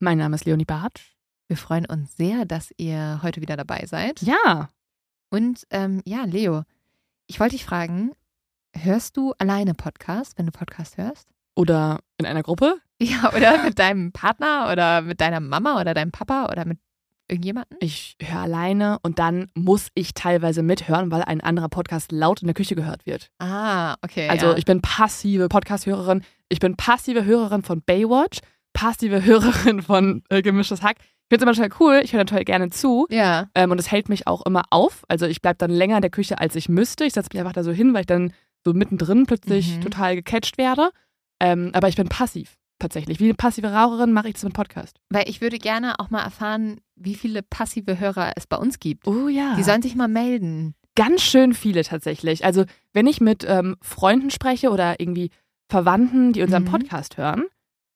mein Name ist Leonie Bartsch. Wir freuen uns sehr, dass ihr heute wieder dabei seid. Ja, Und ähm, ja, Leo, ich wollte dich fragen, hörst du alleine Podcast, wenn du Podcast hörst? oder in einer Gruppe? Ja, oder mit deinem Partner oder mit deiner Mama oder deinem Papa oder mit irgendjemandem? Ich höre alleine und dann muss ich teilweise mithören, weil ein anderer Podcast laut in der Küche gehört wird. Ah, okay. Also ja. ich bin passive Podcast-Hörerin. Ich bin passive Hörerin von Baywatch, passive Hörerin von äh, Gemischtes Hack. Ich finde es immer total cool. Ich höre total gerne zu. Ja, Ähm, und es hält mich auch immer auf. Also ich bleibe dann länger in der Küche, als ich müsste. Ich setze mich einfach da so hin, weil ich dann so mittendrin plötzlich Mhm. total gecatcht werde. Ähm, aber ich bin passiv, tatsächlich. Wie eine passive Raucherin mache ich das mit Podcast. weil ich würde gerne auch mal erfahren, wie viele passive Hörer es bei uns gibt. Oh ja. Die sollen sich mal melden. ganz schön viele tatsächlich. Also wenn ich mit ähm, Freunden spreche oder irgendwie Verwandten, die unseren Mhm. Podcast hören,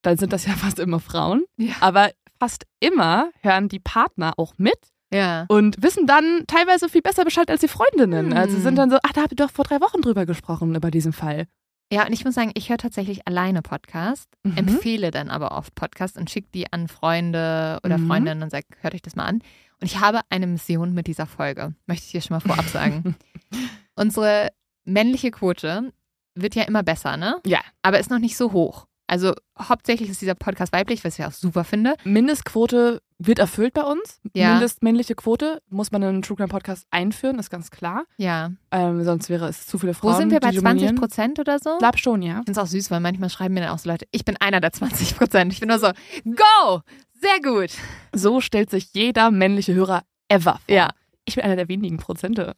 dann sind das ja fast immer Frauen. Ja. Aber fast immer hören die Partner auch mit Ja. und wissen dann teilweise viel besser Bescheid als die Freundinnen. Hm. Also sind dann so, ach, da habt ihr doch vor drei Wochen drüber gesprochen, über diesen Fall. Ja, und ich muss sagen, ich höre tatsächlich alleine Podcast, Mhm. empfehle dann aber oft Podcast und schicke die an Freunde oder Mhm. Freundinnen und sage, hört euch das mal an. Und ich habe eine Mission mit dieser Folge, möchte ich dir schon mal vorab sagen. Unsere männliche Quote wird ja immer besser, ne? Ja. Aber ist noch nicht so hoch. Also hauptsächlich ist dieser Podcast weiblich, was ich auch super finde. Mindestquote wird erfüllt bei uns. Ja. Mindestmännliche Quote muss man in einen True Crime Podcast einführen, ist ganz klar. Ja. Ähm, sonst wäre es zu viele Frauen. Wo sind wir bei die 20 dominieren. Prozent oder so? Ich glaube schon, ja. Ich finde es auch süß, weil manchmal schreiben mir dann auch so Leute, ich bin einer der 20 Prozent. Ich bin nur so, go! Sehr gut. So stellt sich jeder männliche Hörer ever vor. Ja. Ich bin einer der wenigen Prozente.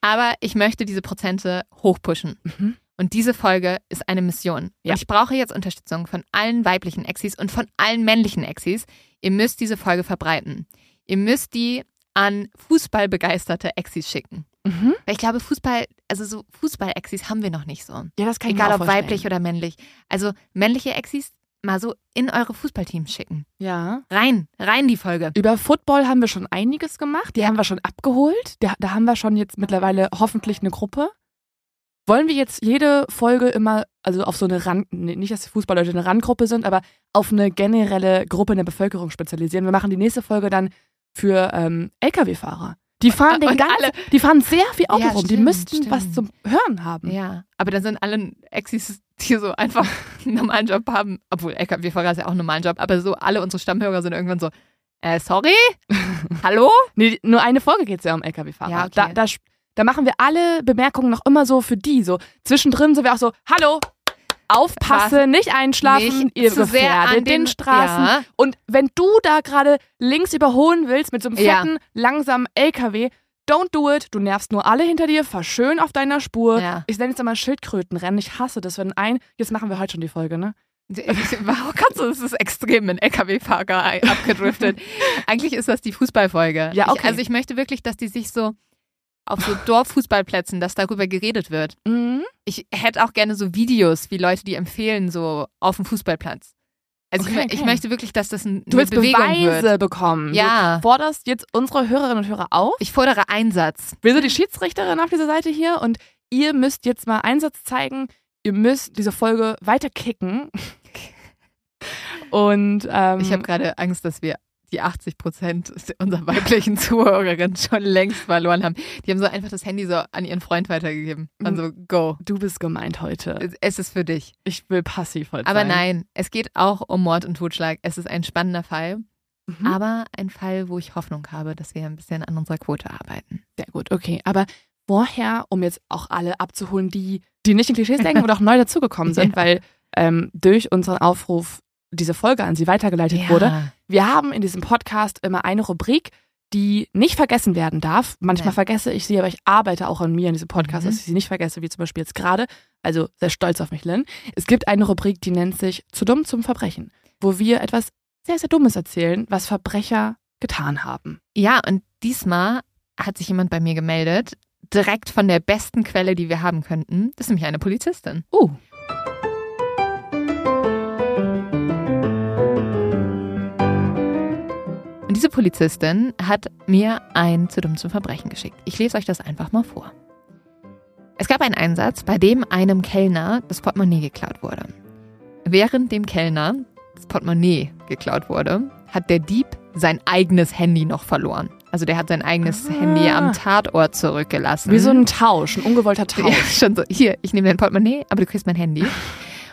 Aber ich möchte diese Prozente hochpushen. Mhm. Und diese Folge ist eine Mission. Ja. Und ich brauche jetzt Unterstützung von allen weiblichen Exis und von allen männlichen Exis. Ihr müsst diese Folge verbreiten. Ihr müsst die an fußballbegeisterte Exis schicken. Mhm. Weil ich glaube, Fußball, also so Fußball-Exis haben wir noch nicht so. Ja, das kann ich Egal mir auch ob weiblich oder männlich. Also männliche Exis mal so in eure Fußballteams schicken. Ja. Rein, rein die Folge. Über Football haben wir schon einiges gemacht. Die haben wir schon abgeholt. Da, da haben wir schon jetzt mittlerweile hoffentlich eine Gruppe. Wollen wir jetzt jede Folge immer, also auf so eine Rand, nicht, dass die Fußballleute eine Randgruppe sind, aber auf eine generelle Gruppe in der Bevölkerung spezialisieren? Wir machen die nächste Folge dann für ähm, Lkw-Fahrer. Die fahren den ganzen, alle- die fahren sehr viel Auto Ja, rum. die stimmt, müssten stimmt. was zum Hören haben. Ja, aber dann sind alle Exis, die so einfach einen normalen Job haben, obwohl LKW-Fahrer ist ja auch einen normalen Job, aber so alle unsere Stammhörer sind irgendwann so, äh, sorry? Hallo? Nee, nur eine Folge geht es ja um LKW-Fahrer. Ja, okay. da, da, da machen wir alle Bemerkungen noch immer so für die. So zwischendrin sind wir auch so, hallo, aufpasse, nicht einschlafen, Nicht ihr zu sehr an den, den- Straßen. Ja. Und wenn du da gerade links überholen willst mit so einem Ja. fetten, langsamen LKW, don't do it. Du nervst nur alle hinter dir, fahr schön auf deiner Spur. Ja. Ich nenne es immer Schildkrötenrennen. Ich hasse das, wenn ein, jetzt machen wir heute schon die Folge, ne? Ich war auch gerade so, es ist extrem ein LKW-Fahrer abgedriftet. Eigentlich ist das die Fußballfolge. Ja, okay. Ich, also ich möchte wirklich, dass die sich so auf so Dorffußballplätzen, dass darüber geredet wird. Mhm. Ich hätte auch gerne so Videos, wie Leute die empfehlen, so auf dem Fußballplatz. Also Okay, ich, ich okay. möchte wirklich, dass das ein, Du willst Bewegung Beweise wird. bekommen. Ja. Du forderst jetzt unsere Hörerinnen und Hörer auf. Ich fordere Einsatz. Wir sind die Schiedsrichterin auf dieser Seite hier und ihr müsst jetzt mal Einsatz zeigen. Ihr müsst diese Folge weiter kicken. Und ähm, Ich habe gerade Angst, dass wir die 80 Prozent unserer weiblichen Zuhörerinnen schon längst verloren haben. Die haben so einfach das Handy so an ihren Freund weitergegeben. Mhm. Also go. du bist gemeint heute. Es ist für dich. Ich will passiv heute Aber sein. nein, es geht auch um Mord und Totschlag. Es ist ein spannender Fall, Mhm. aber ein Fall, wo ich Hoffnung habe, dass wir ein bisschen an unserer Quote arbeiten. Sehr gut, okay. Aber vorher, um jetzt auch alle abzuholen, die, die nicht in Klischees denken oder auch neu dazugekommen sind, Ja. weil ähm, durch unseren Aufruf diese Folge an sie weitergeleitet wurde, Wir haben in diesem Podcast immer eine Rubrik, die nicht vergessen werden darf. Manchmal Nein. vergesse ich sie, aber ich arbeite auch an mir in diesem Podcast, Mhm. dass ich sie nicht vergesse, wie zum Beispiel jetzt gerade. Also sehr stolz auf mich, Lynn. Es gibt eine Rubrik, die nennt sich Zu dumm zum Verbrechen, wo wir etwas sehr, sehr Dummes erzählen, was Verbrecher getan haben. Ja, und diesmal hat sich jemand bei mir gemeldet, direkt von der besten Quelle, die wir haben könnten. Das ist nämlich eine Polizistin. Oh. Und diese Polizistin hat mir ein zu dumm zum Verbrechen geschickt. Ich lese euch das einfach mal vor. Es gab einen Einsatz, bei dem einem Kellner das Portemonnaie geklaut wurde. Während dem Kellner das Portemonnaie geklaut wurde, hat der Dieb sein eigenes Handy noch verloren. Also der hat sein eigenes Ah. Handy am Tatort zurückgelassen. Wie so ein Tausch, ein ungewollter Tausch. Ja, schon so. Hier, ich nehme dein Portemonnaie, aber du kriegst mein Handy.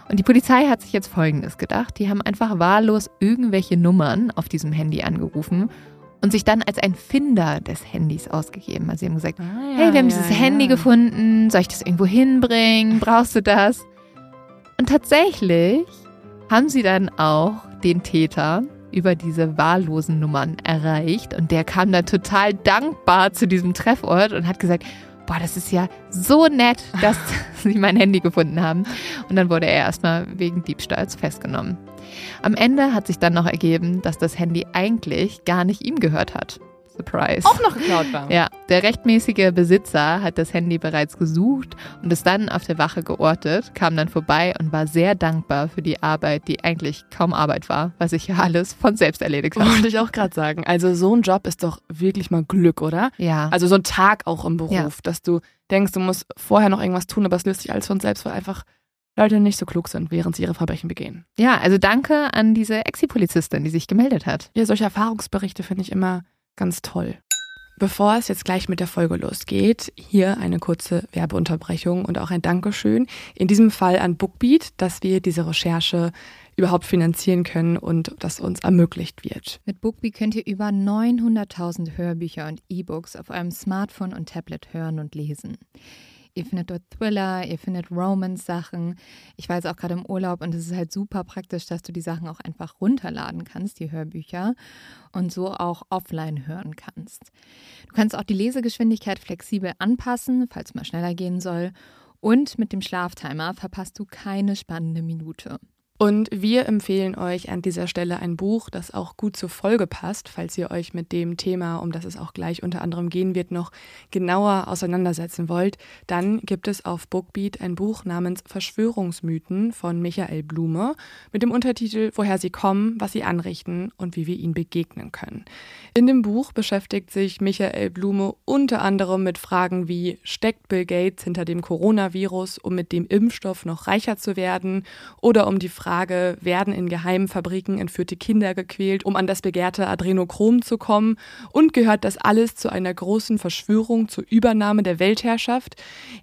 Und die Polizei hat sich jetzt Folgendes gedacht. Die haben einfach wahllos irgendwelche Nummern auf diesem Handy angerufen und sich dann als ein Finder des Handys ausgegeben. Also sie haben gesagt, Ah, hey, wir haben ja, dieses ja. Handy gefunden, soll ich das irgendwo hinbringen? Brauchst du das? Und tatsächlich haben sie dann auch den Täter über diese wahllosen Nummern erreicht und der kam dann total dankbar zu diesem Treffort und hat gesagt, boah, das ist ja so nett, dass sie mein Handy gefunden haben. Und dann wurde er erstmal wegen Diebstahls festgenommen. Am Ende hat sich dann noch ergeben, dass das Handy eigentlich gar nicht ihm gehört hat. Surprise. Auch noch geklaut war. Ja, der rechtmäßige Besitzer hat das Handy bereits gesucht und es dann auf der Wache geortet, kam dann vorbei und war sehr dankbar für die Arbeit, die eigentlich kaum Arbeit war, weil sich ja alles von selbst erledigt hat. Wollte ich auch gerade sagen. Also so ein Job ist doch wirklich mal Glück, oder? Ja, Also so ein Tag auch im Beruf, Ja. dass du denkst, du musst vorher noch irgendwas tun, aber es löst sich alles von selbst, weil einfach Leute nicht so klug sind, während sie ihre Verbrechen begehen. ja, also danke an diese Exi-Polizistin, die sich gemeldet hat. Ja, solche Erfahrungsberichte finde ich immer ganz toll. Bevor es jetzt gleich mit der Folge losgeht, hier eine kurze Werbeunterbrechung und auch ein Dankeschön. In diesem Fall an Bookbeat, dass wir diese Recherche überhaupt finanzieren können und das uns ermöglicht wird. Mit Bookbee könnt ihr über 900.000 Hörbücher und E-Books auf eurem Smartphone und Tablet hören und lesen. Ihr findet dort Thriller, ihr findet Romance-Sachen. Ich war jetzt auch gerade im Urlaub und es ist halt super praktisch, dass du die Sachen auch einfach runterladen kannst, die Hörbücher, und so auch offline hören kannst. Du kannst auch die Lesegeschwindigkeit flexibel anpassen, falls mal schneller gehen soll. Und mit dem Schlaftimer verpasst du keine spannende Minute. Und wir empfehlen euch an dieser Stelle ein Buch, das auch gut zur Folge passt, falls ihr euch mit dem Thema, um das es auch gleich unter anderem gehen wird, noch genauer auseinandersetzen wollt. Dann gibt es auf Bookbeat ein Buch namens Verschwörungsmythen von Michael Blume mit dem Untertitel Woher sie kommen, was sie anrichten und wie wir ihnen begegnen können. In dem Buch beschäftigt sich Michael Blume unter anderem mit Fragen wie steckt Bill Gates hinter dem Coronavirus, um mit dem Impfstoff noch reicher zu werden oder um die Frage, werden in geheimen Fabriken entführte Kinder gequält, um an das begehrte Adrenochrom zu kommen? Und gehört das alles zu einer großen Verschwörung zur Übernahme der Weltherrschaft?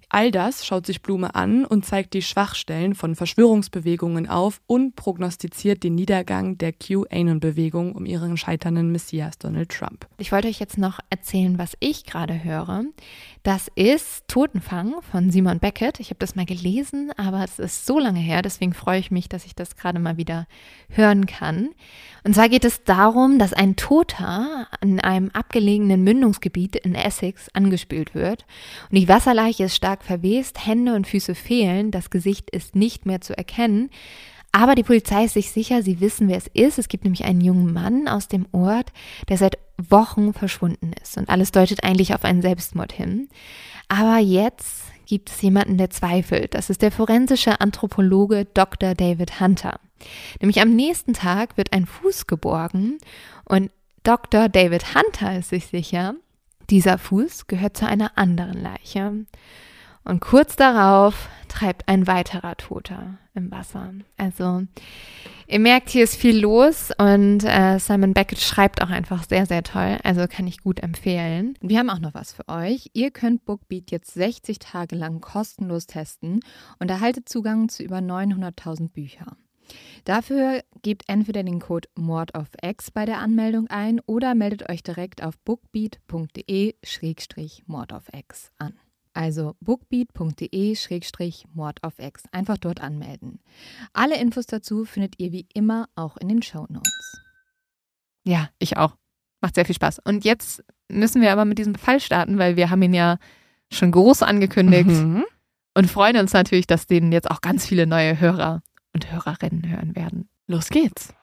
All das schaut sich Blume an und zeigt die Schwachstellen von Verschwörungsbewegungen auf und prognostiziert den Niedergang der QAnon-Bewegung um ihren scheiternden Messias Donald Trump. Ich wollte euch jetzt noch erzählen, was ich gerade höre. Das ist Totenfang von Simon Beckett. Ich habe das mal gelesen, aber es ist so lange her, deswegen freue ich mich, dass ich das gerade mal wieder hören kann. Und zwar geht es darum, dass ein Toter in einem abgelegenen Mündungsgebiet in Essex angespült wird. Und die Wasserleiche ist stark verwest, Hände und Füße fehlen, das Gesicht ist nicht mehr zu erkennen. Aber die Polizei ist sich sicher, sie wissen, wer es ist. Es gibt nämlich einen jungen Mann aus dem Ort, der seit Wochen verschwunden ist. Und alles deutet eigentlich auf einen Selbstmord hin. Aber jetzt gibt es jemanden, der zweifelt. Das ist der forensische Anthropologe Dr. David Hunter. Nämlich am nächsten Tag wird ein Fuß geborgen und Dr. David Hunter ist sich sicher, dieser Fuß gehört zu einer anderen Leiche. Und kurz darauf treibt ein weiterer Toter im Wasser. Also ihr merkt, hier ist viel los und äh, Simon Beckett schreibt auch einfach sehr, sehr toll. Also kann ich gut empfehlen. Wir haben auch noch was für euch. Ihr könnt Bookbeat jetzt 60 Tage lang kostenlos testen und erhaltet Zugang zu über 900.000 Büchern. Dafür gebt entweder den Code MordOfX bei der Anmeldung ein oder meldet euch direkt auf bookbeat.de-mordofx an. Also bookbeat.de-mordofx. Einfach dort anmelden. Alle Infos dazu findet ihr wie immer auch in den Show Notes. Ja, ich auch. Macht sehr viel Spaß. Und jetzt müssen wir aber mit diesem Fall starten, weil wir haben ihn ja schon groß angekündigt Mhm. und freuen uns natürlich, dass den jetzt auch ganz viele neue Hörer und Hörerinnen hören werden. Los geht's.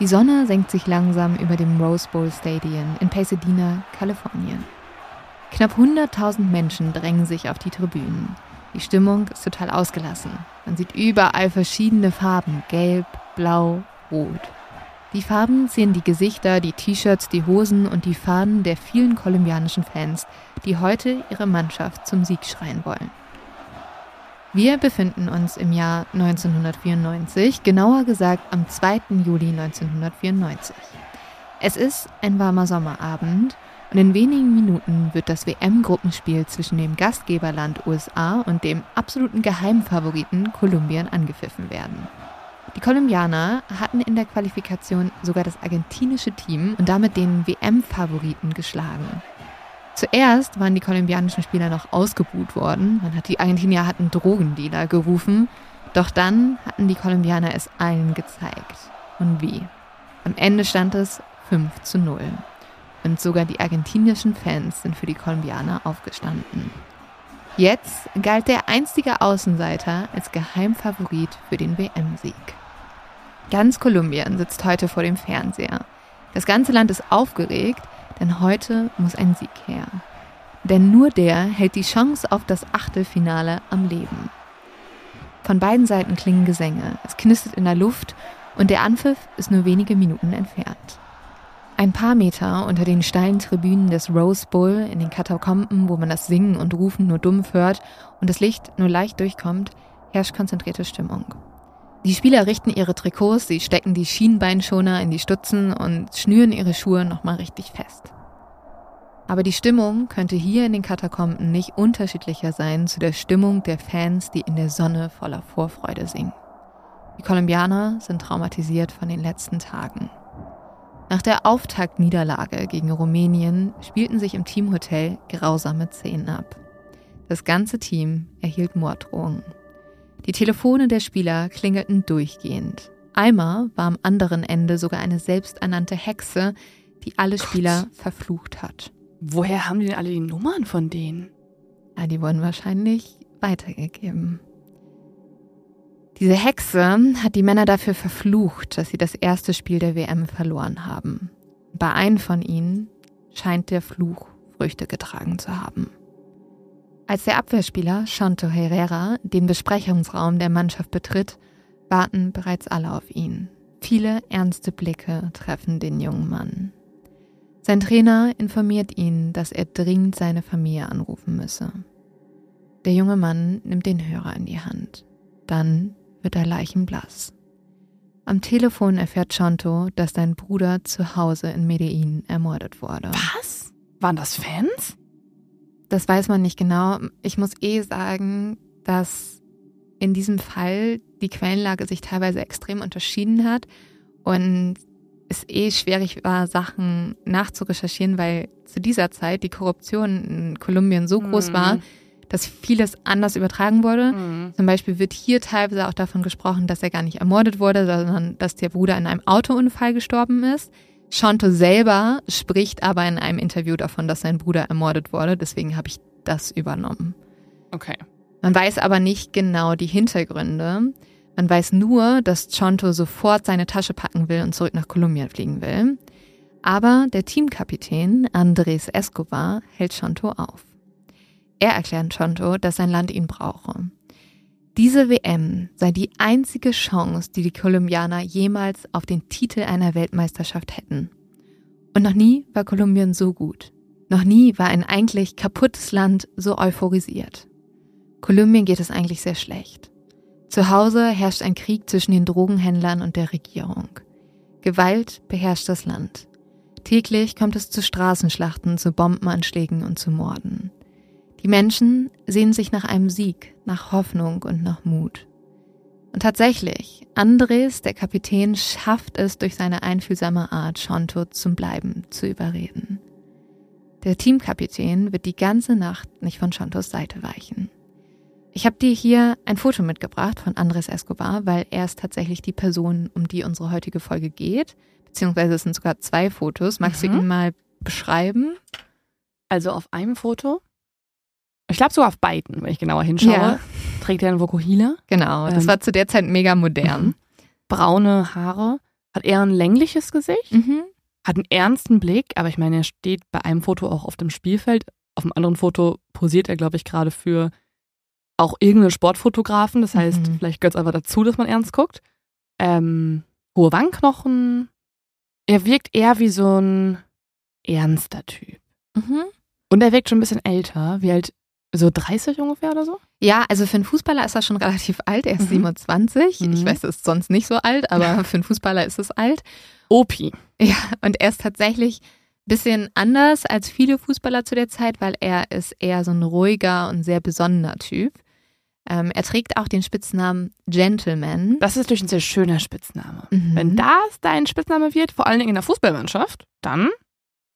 Die Sonne senkt sich langsam über dem Rose Bowl Stadium in Pasadena, Kalifornien. Knapp 100.000 Menschen drängen sich auf die Tribünen. Die Stimmung ist total ausgelassen. Man sieht überall verschiedene Farben, gelb, blau, rot. Die Farben sehen die Gesichter, die T-Shirts, die Hosen und die Fahnen der vielen kolumbianischen Fans, die heute ihre Mannschaft zum Sieg schreien wollen. Wir befinden uns im Jahr 1994, genauer gesagt am 2. Juli 1994. Es ist ein warmer Sommerabend und in wenigen Minuten wird das WM-Gruppenspiel zwischen dem Gastgeberland USA und dem absoluten Geheimfavoriten Kolumbien angepfiffen werden. Die Kolumbianer hatten in der Qualifikation sogar das argentinische Team und damit den WM-Favoriten geschlagen. Zuerst waren die kolumbianischen Spieler noch ausgebuht worden. Man hat die Argentinier hatten Drogendealer gerufen. Doch dann hatten die Kolumbianer es allen gezeigt. Und wie? Am Ende stand es 5 zu 0. Und sogar die argentinischen Fans sind für die Kolumbianer aufgestanden. Jetzt galt der einstige Außenseiter als Geheimfavorit für den WM-Sieg. Ganz Kolumbien sitzt heute vor dem Fernseher. Das ganze Land ist aufgeregt, denn heute muss ein Sieg her. Denn nur der hält die Chance auf das Achtelfinale am Leben. Von beiden Seiten klingen Gesänge, es knistert in der Luft und der Anpfiff ist nur wenige Minuten entfernt. Ein paar Meter unter den steilen Tribünen des Rose Bowl in den Katakomben, wo man das Singen und Rufen nur dumpf hört und das Licht nur leicht durchkommt, herrscht konzentrierte Stimmung. Die Spieler richten ihre Trikots, sie stecken die Schienbeinschoner in die Stutzen und schnüren ihre Schuhe nochmal richtig fest. Aber die Stimmung könnte hier in den Katakomben nicht unterschiedlicher sein zu der Stimmung der Fans, die in der Sonne voller Vorfreude singen. Die Kolumbianer sind traumatisiert von den letzten Tagen. Nach der Auftaktniederlage gegen Rumänien spielten sich im Teamhotel grausame Szenen ab. Das ganze Team erhielt Morddrohungen. Die Telefone der Spieler klingelten durchgehend. Einmal war am anderen Ende sogar eine selbsternannte Hexe, die alle Gott. Spieler verflucht hat. Woher haben die denn alle die Nummern von denen? Ja, die wurden wahrscheinlich weitergegeben. Diese Hexe hat die Männer dafür verflucht, dass sie das erste Spiel der WM verloren haben. Bei einem von ihnen scheint der Fluch Früchte getragen zu haben. Als der Abwehrspieler Chanto Herrera den Besprechungsraum der Mannschaft betritt, warten bereits alle auf ihn. Viele ernste Blicke treffen den jungen Mann. Sein Trainer informiert ihn, dass er dringend seine Familie anrufen müsse. Der junge Mann nimmt den Hörer in die Hand. Dann wird er leichenblass. Am Telefon erfährt Chanto, dass sein Bruder zu Hause in Medellin ermordet wurde. Was? Waren das Fans? Das weiß man nicht genau. Ich muss eh sagen, dass in diesem Fall die Quellenlage sich teilweise extrem unterschieden hat und es eh schwierig war, Sachen nachzurecherchieren, weil zu dieser Zeit die Korruption in Kolumbien so groß mhm. war, dass vieles anders übertragen wurde. Mhm. Zum Beispiel wird hier teilweise auch davon gesprochen, dass er gar nicht ermordet wurde, sondern dass der Bruder in einem Autounfall gestorben ist. Shanto selber spricht aber in einem Interview davon, dass sein Bruder ermordet wurde. Deswegen habe ich das übernommen. Okay. Man weiß aber nicht genau die Hintergründe. Man weiß nur, dass Chonto sofort seine Tasche packen will und zurück nach Kolumbien fliegen will. Aber der Teamkapitän Andres Escobar hält Chonto auf. Er erklärt Chonto, dass sein Land ihn brauche. Diese WM sei die einzige Chance, die die Kolumbianer jemals auf den Titel einer Weltmeisterschaft hätten. Und noch nie war Kolumbien so gut. Noch nie war ein eigentlich kaputtes Land so euphorisiert. Kolumbien geht es eigentlich sehr schlecht. Zu Hause herrscht ein Krieg zwischen den Drogenhändlern und der Regierung. Gewalt beherrscht das Land. Täglich kommt es zu Straßenschlachten, zu Bombenanschlägen und zu Morden. Die Menschen sehnen sich nach einem Sieg, nach Hoffnung und nach Mut. Und tatsächlich, Andres, der Kapitän, schafft es durch seine einfühlsame Art, Shonto zum Bleiben zu überreden. Der Teamkapitän wird die ganze Nacht nicht von Shontos Seite weichen. Ich habe dir hier ein Foto mitgebracht von Andres Escobar, weil er ist tatsächlich die Person, um die unsere heutige Folge geht. Beziehungsweise es sind sogar zwei Fotos. Magst mhm. du ihn mal beschreiben? Also auf einem Foto ich glaube sogar auf beiden, wenn ich genauer hinschaue, ja. trägt er einen Vokuhila. Genau, das ähm, war zu der Zeit mega modern. Mhm. Braune Haare, hat eher ein längliches Gesicht, mhm. hat einen ernsten Blick, aber ich meine, er steht bei einem Foto auch auf dem Spielfeld. Auf dem anderen Foto posiert er, glaube ich, gerade für auch irgendeinen Sportfotografen. Das heißt, mhm. vielleicht gehört es einfach dazu, dass man ernst guckt. Ähm, hohe Wangenknochen, Er wirkt eher wie so ein ernster Typ. Mhm. Und er wirkt schon ein bisschen älter. Wie alt? So 30 ungefähr oder so? Ja, also für einen Fußballer ist er schon relativ alt. Er ist Mhm. 27. Ich Mhm. weiß, das ist sonst nicht so alt, aber für einen Fußballer ist es alt. Opi. Ja, und er ist tatsächlich ein bisschen anders als viele Fußballer zu der Zeit, weil er ist eher so ein ruhiger und sehr besonnener Typ. Ähm, er trägt auch den Spitznamen Gentleman. Das ist natürlich ein sehr schöner Spitzname. Mhm. Wenn das dein Spitzname wird, vor allen Dingen in der Fußballmannschaft, dann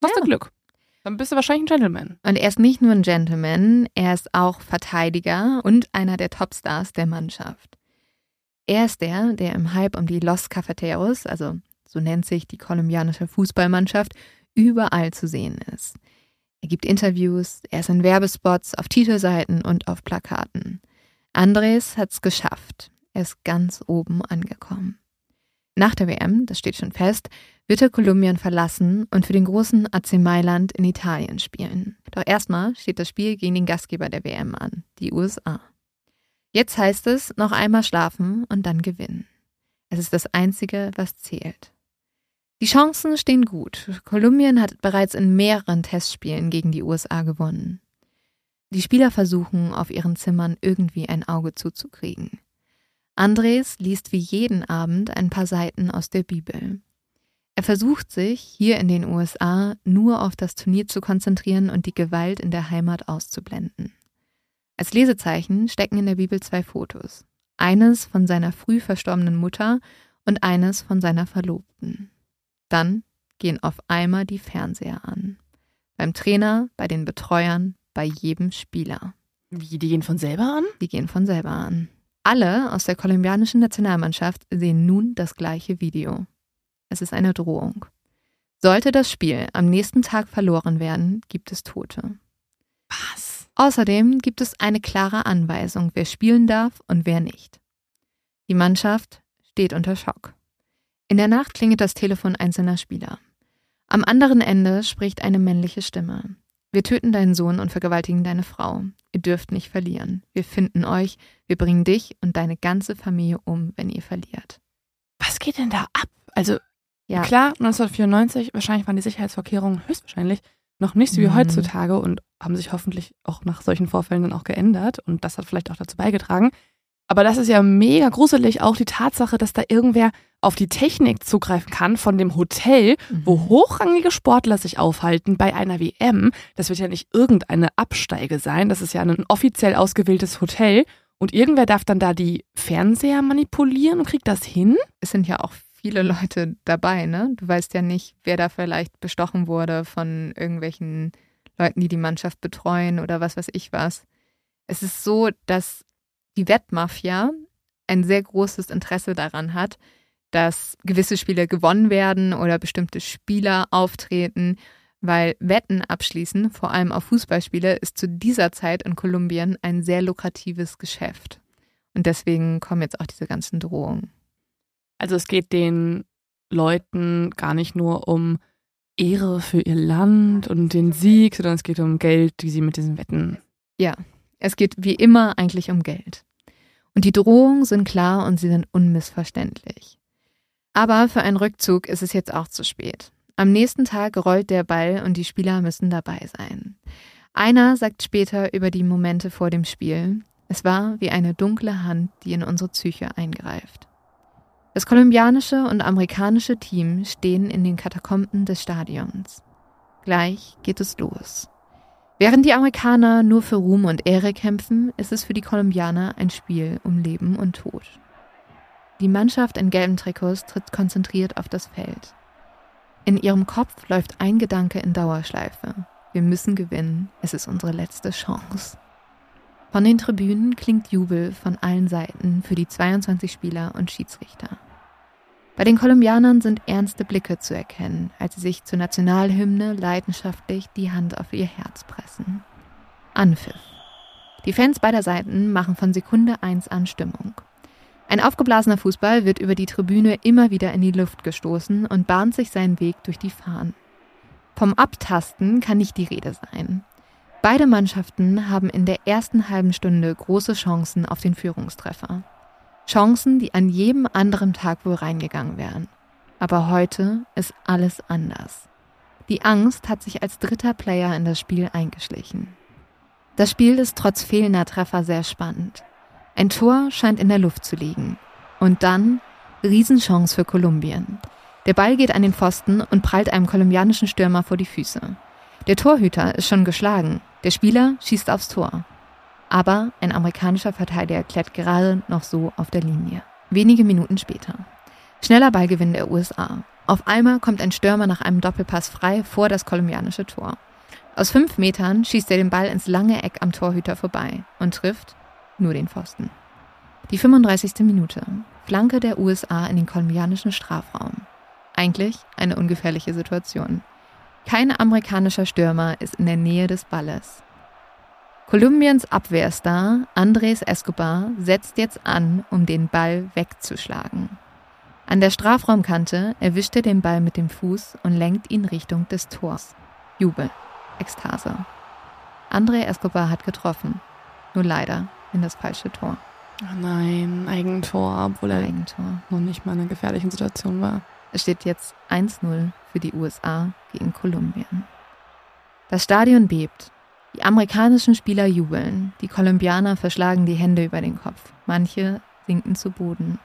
hast Ja. du Glück. Dann bist du wahrscheinlich ein Gentleman. Und er ist nicht nur ein Gentleman, er ist auch Verteidiger und einer der Topstars der Mannschaft. Er ist der, der im Hype um die Los Cafeteros, also so nennt sich die kolumbianische Fußballmannschaft, überall zu sehen ist. Er gibt Interviews, er ist in Werbespots, auf Titelseiten und auf Plakaten. Andres hat's geschafft. Er ist ganz oben angekommen. Nach der WM, das steht schon fest, wird er Kolumbien verlassen und für den großen AC Mailand in Italien spielen. Doch erstmal steht das Spiel gegen den Gastgeber der WM an, die USA. Jetzt heißt es, noch einmal schlafen und dann gewinnen. Es ist das Einzige, was zählt. Die Chancen stehen gut. Kolumbien hat bereits in mehreren Testspielen gegen die USA gewonnen. Die Spieler versuchen, auf ihren Zimmern irgendwie ein Auge zuzukriegen. Andres liest wie jeden Abend ein paar Seiten aus der Bibel. Er versucht sich hier in den USA nur auf das Turnier zu konzentrieren und die Gewalt in der Heimat auszublenden. Als Lesezeichen stecken in der Bibel zwei Fotos. Eines von seiner früh verstorbenen Mutter und eines von seiner Verlobten. Dann gehen auf einmal die Fernseher an. Beim Trainer, bei den Betreuern, bei jedem Spieler. Wie, die gehen von selber an? Die gehen von selber an. Alle aus der kolumbianischen Nationalmannschaft sehen nun das gleiche Video. Es ist eine Drohung. Sollte das Spiel am nächsten Tag verloren werden, gibt es Tote. Was? Außerdem gibt es eine klare Anweisung, wer spielen darf und wer nicht. Die Mannschaft steht unter Schock. In der Nacht klingelt das Telefon einzelner Spieler. Am anderen Ende spricht eine männliche Stimme. Wir töten deinen Sohn und vergewaltigen deine Frau. Ihr dürft nicht verlieren. Wir finden euch, wir bringen dich und deine ganze Familie um, wenn ihr verliert. Was geht denn da ab? Also, Ja. klar, 1994, wahrscheinlich waren die Sicherheitsvorkehrungen höchstwahrscheinlich noch nicht so wie Mhm. heutzutage und haben sich hoffentlich auch nach solchen Vorfällen dann auch geändert und das hat vielleicht auch dazu beigetragen. Aber das ist ja mega gruselig, auch die Tatsache, dass da irgendwer auf die Technik zugreifen kann von dem Hotel, wo Mhm. hochrangige Sportler sich aufhalten bei einer WM. Das wird ja nicht irgendeine Absteige sein, das ist ja ein offiziell ausgewähltes Hotel. Und irgendwer darf dann da die Fernseher manipulieren und kriegt das hin? es sind ja auch viele Leute dabei, ne? Du weißt ja nicht, wer da vielleicht bestochen wurde von irgendwelchen Leuten, die die Mannschaft betreuen oder was weiß ich was. Es ist so, dass die Wettmafia ein sehr großes Interesse daran hat, dass gewisse Spiele gewonnen werden oder bestimmte Spieler auftreten, weil Wetten abschließen, vor allem auf Fußballspiele, ist zu dieser Zeit in Kolumbien ein sehr lukratives Geschäft. Und deswegen kommen jetzt auch diese ganzen Drohungen. Also es geht den Leuten gar nicht nur um Ehre für ihr Land und den Sieg, sondern es geht um Geld, die sie mit diesen Wetten. Es geht wie immer eigentlich um Geld. Und die Drohungen sind klar und sie sind unmissverständlich. Aber für einen Rückzug ist es jetzt auch zu spät. Am nächsten Tag rollt der Ball und die Spieler müssen dabei sein. Einer sagt später über die Momente vor dem Spiel, es war wie eine dunkle Hand, die in unsere Psyche eingreift. Das kolumbianische und amerikanische Team stehen in den Katakomben des Stadions. Gleich geht es los. Während die Amerikaner nur für Ruhm und Ehre kämpfen, ist es für die Kolumbianer ein Spiel um Leben und Tod. Die Mannschaft in gelben Trikots tritt konzentriert auf das Feld. In ihrem Kopf läuft ein Gedanke in Dauerschleife. Wir müssen gewinnen, es ist unsere letzte Chance. Von den Tribünen klingt Jubel von allen Seiten für die 22 Spieler und Schiedsrichter. Bei den Kolumbianern sind ernste Blicke zu erkennen, als sie sich zur Nationalhymne leidenschaftlich die Hand auf ihr Herz pressen. Anpfiff. Die Fans beider Seiten machen von Sekunde eins an Stimmung. Ein aufgeblasener Fußball wird über die Tribüne immer wieder in die Luft gestoßen und bahnt sich seinen Weg durch die Fahnen. Vom Abtasten kann nicht die Rede sein. Beide Mannschaften haben in der ersten halben Stunde große Chancen auf den Führungstreffer. Chancen, die an jedem anderen Tag wohl reingegangen wären. Aber heute ist alles anders. Die Angst hat sich als dritter Player in das Spiel eingeschlichen. Das Spiel ist trotz fehlender Treffer sehr spannend. Ein Tor scheint in der Luft zu liegen. Und dann Riesenchance für Kolumbien. Der Ball geht an den Pfosten und prallt einem kolumbianischen Stürmer vor die Füße. Der Torhüter ist schon geschlagen. Der Spieler schießt aufs Tor. Aber ein amerikanischer Verteidiger klärt gerade noch so auf der Linie. Wenige Minuten später. Schneller Ballgewinn der USA. Auf einmal kommt ein Stürmer nach einem Doppelpass frei vor das kolumbianische Tor. Aus fünf Metern schießt er den Ball ins lange Eck am Torhüter vorbei und trifft nur den Pfosten. Die 35. Minute. Flanke der USA in den kolumbianischen Strafraum. Eigentlich eine ungefährliche Situation. Kein amerikanischer Stürmer ist in der Nähe des Balles. Kolumbiens Abwehrstar Andres Escobar setzt jetzt an, um den Ball wegzuschlagen. An der Strafraumkante erwischt er den Ball mit dem Fuß und lenkt ihn Richtung des Tors. Jubel, Ekstase. André Escobar hat getroffen. Nur leider in das falsche Tor. Oh nein, Eigentor, obwohl er Eigentor. noch nicht mal in einer gefährlichen Situation war. Es steht jetzt 1-0 für die USA gegen Kolumbien. Das Stadion bebt. Die amerikanischen Spieler jubeln. Die Kolumbianer verschlagen die Hände über den Kopf. Manche sinken zu Boden.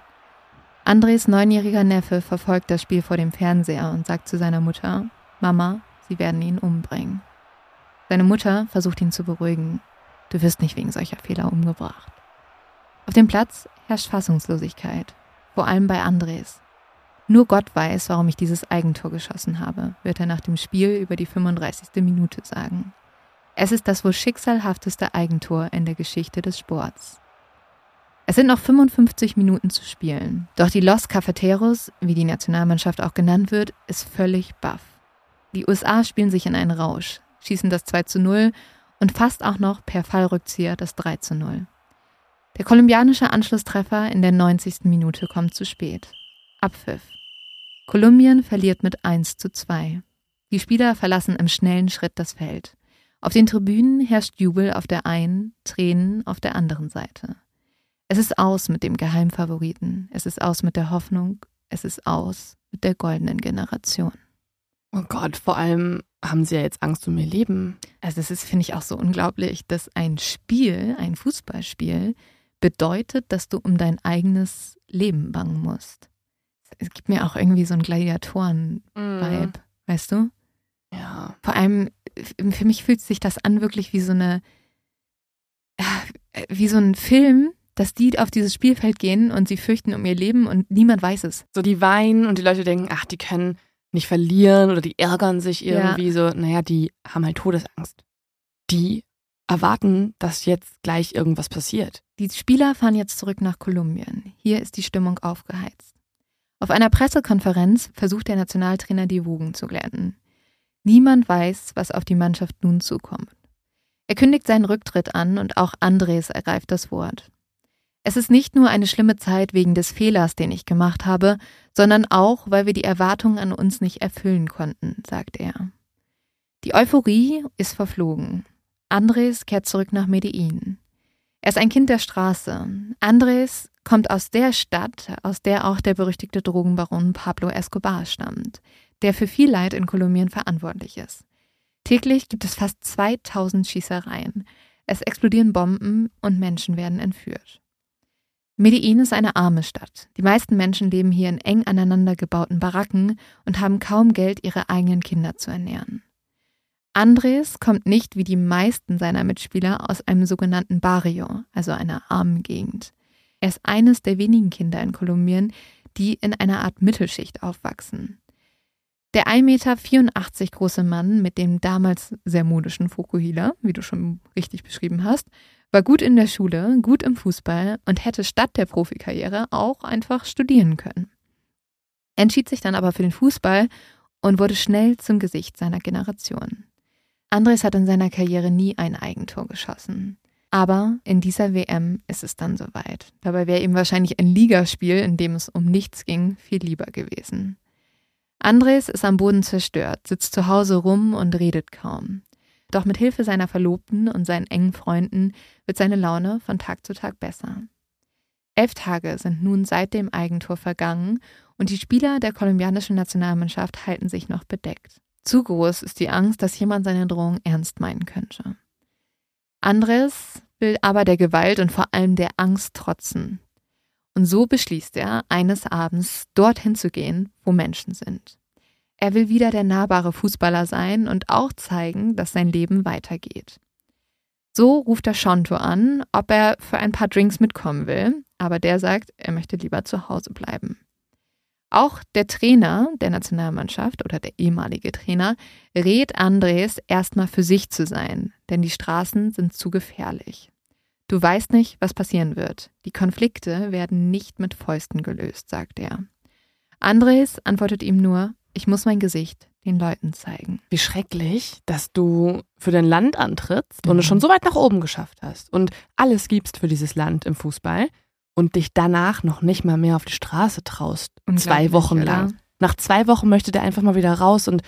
Andres neunjähriger Neffe verfolgt das Spiel vor dem Fernseher und sagt zu seiner Mutter, Mama, sie werden ihn umbringen. Seine Mutter versucht ihn zu beruhigen. Du wirst nicht wegen solcher Fehler umgebracht. Auf dem Platz herrscht Fassungslosigkeit, vor allem bei Andres. Nur Gott weiß, warum ich dieses Eigentor geschossen habe, wird er nach dem Spiel über die 35. Minute sagen. Es ist das wohl schicksalhafteste Eigentor in der Geschichte des Sports. Es sind noch 55 Minuten zu spielen, doch die Los Cafeteros, wie die Nationalmannschaft auch genannt wird, ist völlig baff. Die USA spielen sich in einen Rausch, schießen das 2 zu 0 und fast auch noch per Fallrückzieher das 3 zu 0. Der kolumbianische Anschlusstreffer in der 90. Minute kommt zu spät. Abpfiff. Kolumbien verliert mit 1 zu 2. Die Spieler verlassen im schnellen Schritt das Feld. Auf den Tribünen herrscht Jubel auf der einen, Tränen auf der anderen Seite. Es ist aus mit dem Geheimfavoriten, es ist aus mit der Hoffnung, es ist aus mit der goldenen Generation. Oh Gott, vor allem haben sie ja jetzt Angst um ihr Leben. Also es ist, finde ich, auch so unglaublich, dass ein Spiel, ein Fußballspiel, bedeutet, dass du um dein eigenes Leben bangen musst. Es gibt mir auch irgendwie so einen Gladiatoren-Vibe, mm. weißt du? Ja. Vor allem, für mich fühlt sich das an wirklich wie so eine, wie so ein Film, dass die auf dieses Spielfeld gehen und sie fürchten um ihr Leben und niemand weiß es. So, die weinen und die Leute denken, ach, die können nicht verlieren oder die ärgern sich irgendwie ja. so. Naja, die haben halt Todesangst. Die erwarten, dass jetzt gleich irgendwas passiert. Die Spieler fahren jetzt zurück nach Kolumbien. Hier ist die Stimmung aufgeheizt. Auf einer Pressekonferenz versucht der Nationaltrainer die Wogen zu glätten. Niemand weiß, was auf die Mannschaft nun zukommt. Er kündigt seinen Rücktritt an und auch Andres ergreift das Wort. Es ist nicht nur eine schlimme Zeit wegen des Fehlers, den ich gemacht habe, sondern auch, weil wir die Erwartungen an uns nicht erfüllen konnten, sagt er. Die Euphorie ist verflogen. Andres kehrt zurück nach Medellin. Er ist ein Kind der Straße. Andres kommt aus der Stadt, aus der auch der berüchtigte Drogenbaron Pablo Escobar stammt, der für viel Leid in Kolumbien verantwortlich ist. Täglich gibt es fast 2000 Schießereien. Es explodieren Bomben und Menschen werden entführt. Medellin ist eine arme Stadt. Die meisten Menschen leben hier in eng aneinander gebauten Baracken und haben kaum Geld, ihre eigenen Kinder zu ernähren. Andres kommt nicht wie die meisten seiner Mitspieler aus einem sogenannten Barrio, also einer armen Gegend. Er ist eines der wenigen Kinder in Kolumbien, die in einer Art Mittelschicht aufwachsen. Der 1,84 Meter große Mann mit dem damals sehr modischen Fokuhila, wie du schon richtig beschrieben hast, war gut in der Schule, gut im Fußball und hätte statt der Profikarriere auch einfach studieren können. Entschied sich dann aber für den Fußball und wurde schnell zum Gesicht seiner Generation. Andres hat in seiner Karriere nie ein Eigentor geschossen. Aber in dieser WM ist es dann soweit. Dabei wäre ihm wahrscheinlich ein Ligaspiel, in dem es um nichts ging, viel lieber gewesen. Andres ist am Boden zerstört, sitzt zu Hause rum und redet kaum. Doch mit Hilfe seiner Verlobten und seinen engen Freunden wird seine Laune von Tag zu Tag besser. Elf Tage sind nun seit dem Eigentor vergangen Und die Spieler der kolumbianischen Nationalmannschaft halten sich noch bedeckt. Zu groß ist die Angst, dass jemand seine Drohung ernst meinen könnte. Andres will aber der Gewalt und vor allem der Angst trotzen. Und so beschließt er, eines Abends dorthin zu gehen, wo Menschen sind. Er will wieder der nahbare Fußballer sein und auch zeigen, dass sein Leben weitergeht. So ruft er Shonto an, ob er für ein paar Drinks mitkommen will, aber der sagt, er möchte lieber zu Hause bleiben. Auch der Trainer der Nationalmannschaft oder der ehemalige Trainer rät Andres, erstmal für sich zu sein, denn die Straßen sind zu gefährlich. Du weißt nicht, was passieren wird. Die Konflikte werden nicht mit Fäusten gelöst, sagt er. Andres antwortet ihm nur, ich muss mein Gesicht den Leuten zeigen. Wie schrecklich, dass du für dein Land antrittst mhm. und es schon so weit nach oben geschafft hast und alles gibst für dieses Land im Fußball und dich danach noch nicht mal mehr auf die Straße traust. Zwei Wochen lang. Oder? Nach zwei Wochen möchte der einfach mal wieder raus und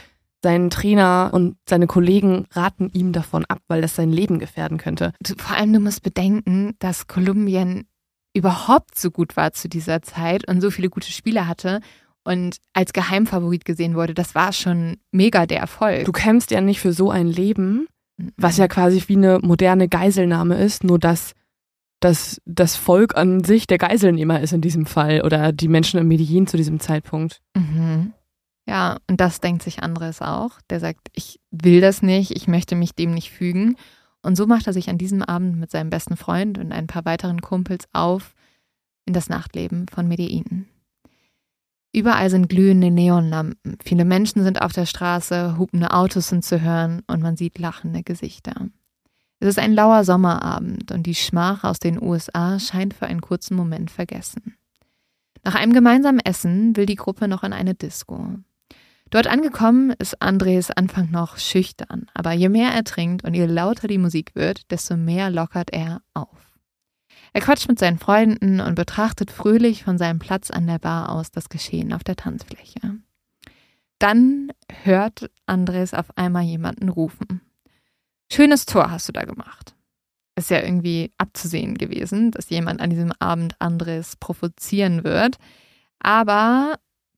sein Trainer und seine Kollegen raten ihm davon ab, weil das sein Leben gefährden könnte. Vor allem, du musst bedenken, dass Kolumbien überhaupt so gut war zu dieser Zeit und so viele gute Spieler hatte und als Geheimfavorit gesehen wurde. Das war schon mega der Erfolg. Du kämpfst ja nicht für so ein Leben, was ja quasi wie eine moderne Geiselnahme ist, nur dass dass das Volk an sich der Geiselnehmer ist in diesem Fall oder die Menschen in Medellin zu diesem Zeitpunkt. Mhm. Ja, und das denkt sich Andres auch. Der sagt, ich will das nicht, ich möchte mich dem nicht fügen. Und so macht er sich an diesem Abend mit seinem besten Freund und ein paar weiteren Kumpels auf in das Nachtleben von Medellin. Überall sind glühende Neonlampen, viele Menschen sind auf der Straße, hupende Autos sind zu hören und man sieht lachende Gesichter. Es ist ein lauer Sommerabend und die Schmach aus den USA scheint für einen kurzen Moment vergessen. Nach einem gemeinsamen Essen will die Gruppe noch in eine Disco. Dort angekommen ist Andres Anfang noch schüchtern, aber je mehr er trinkt und je lauter die Musik wird, desto mehr lockert er auf. Er quatscht mit seinen Freunden und betrachtet fröhlich von seinem Platz an der Bar aus das Geschehen auf der Tanzfläche. Dann hört Andres auf einmal jemanden rufen. Schönes Tor hast du da gemacht. Ist ja irgendwie abzusehen gewesen, dass jemand an diesem Abend Andres provozieren wird. Aber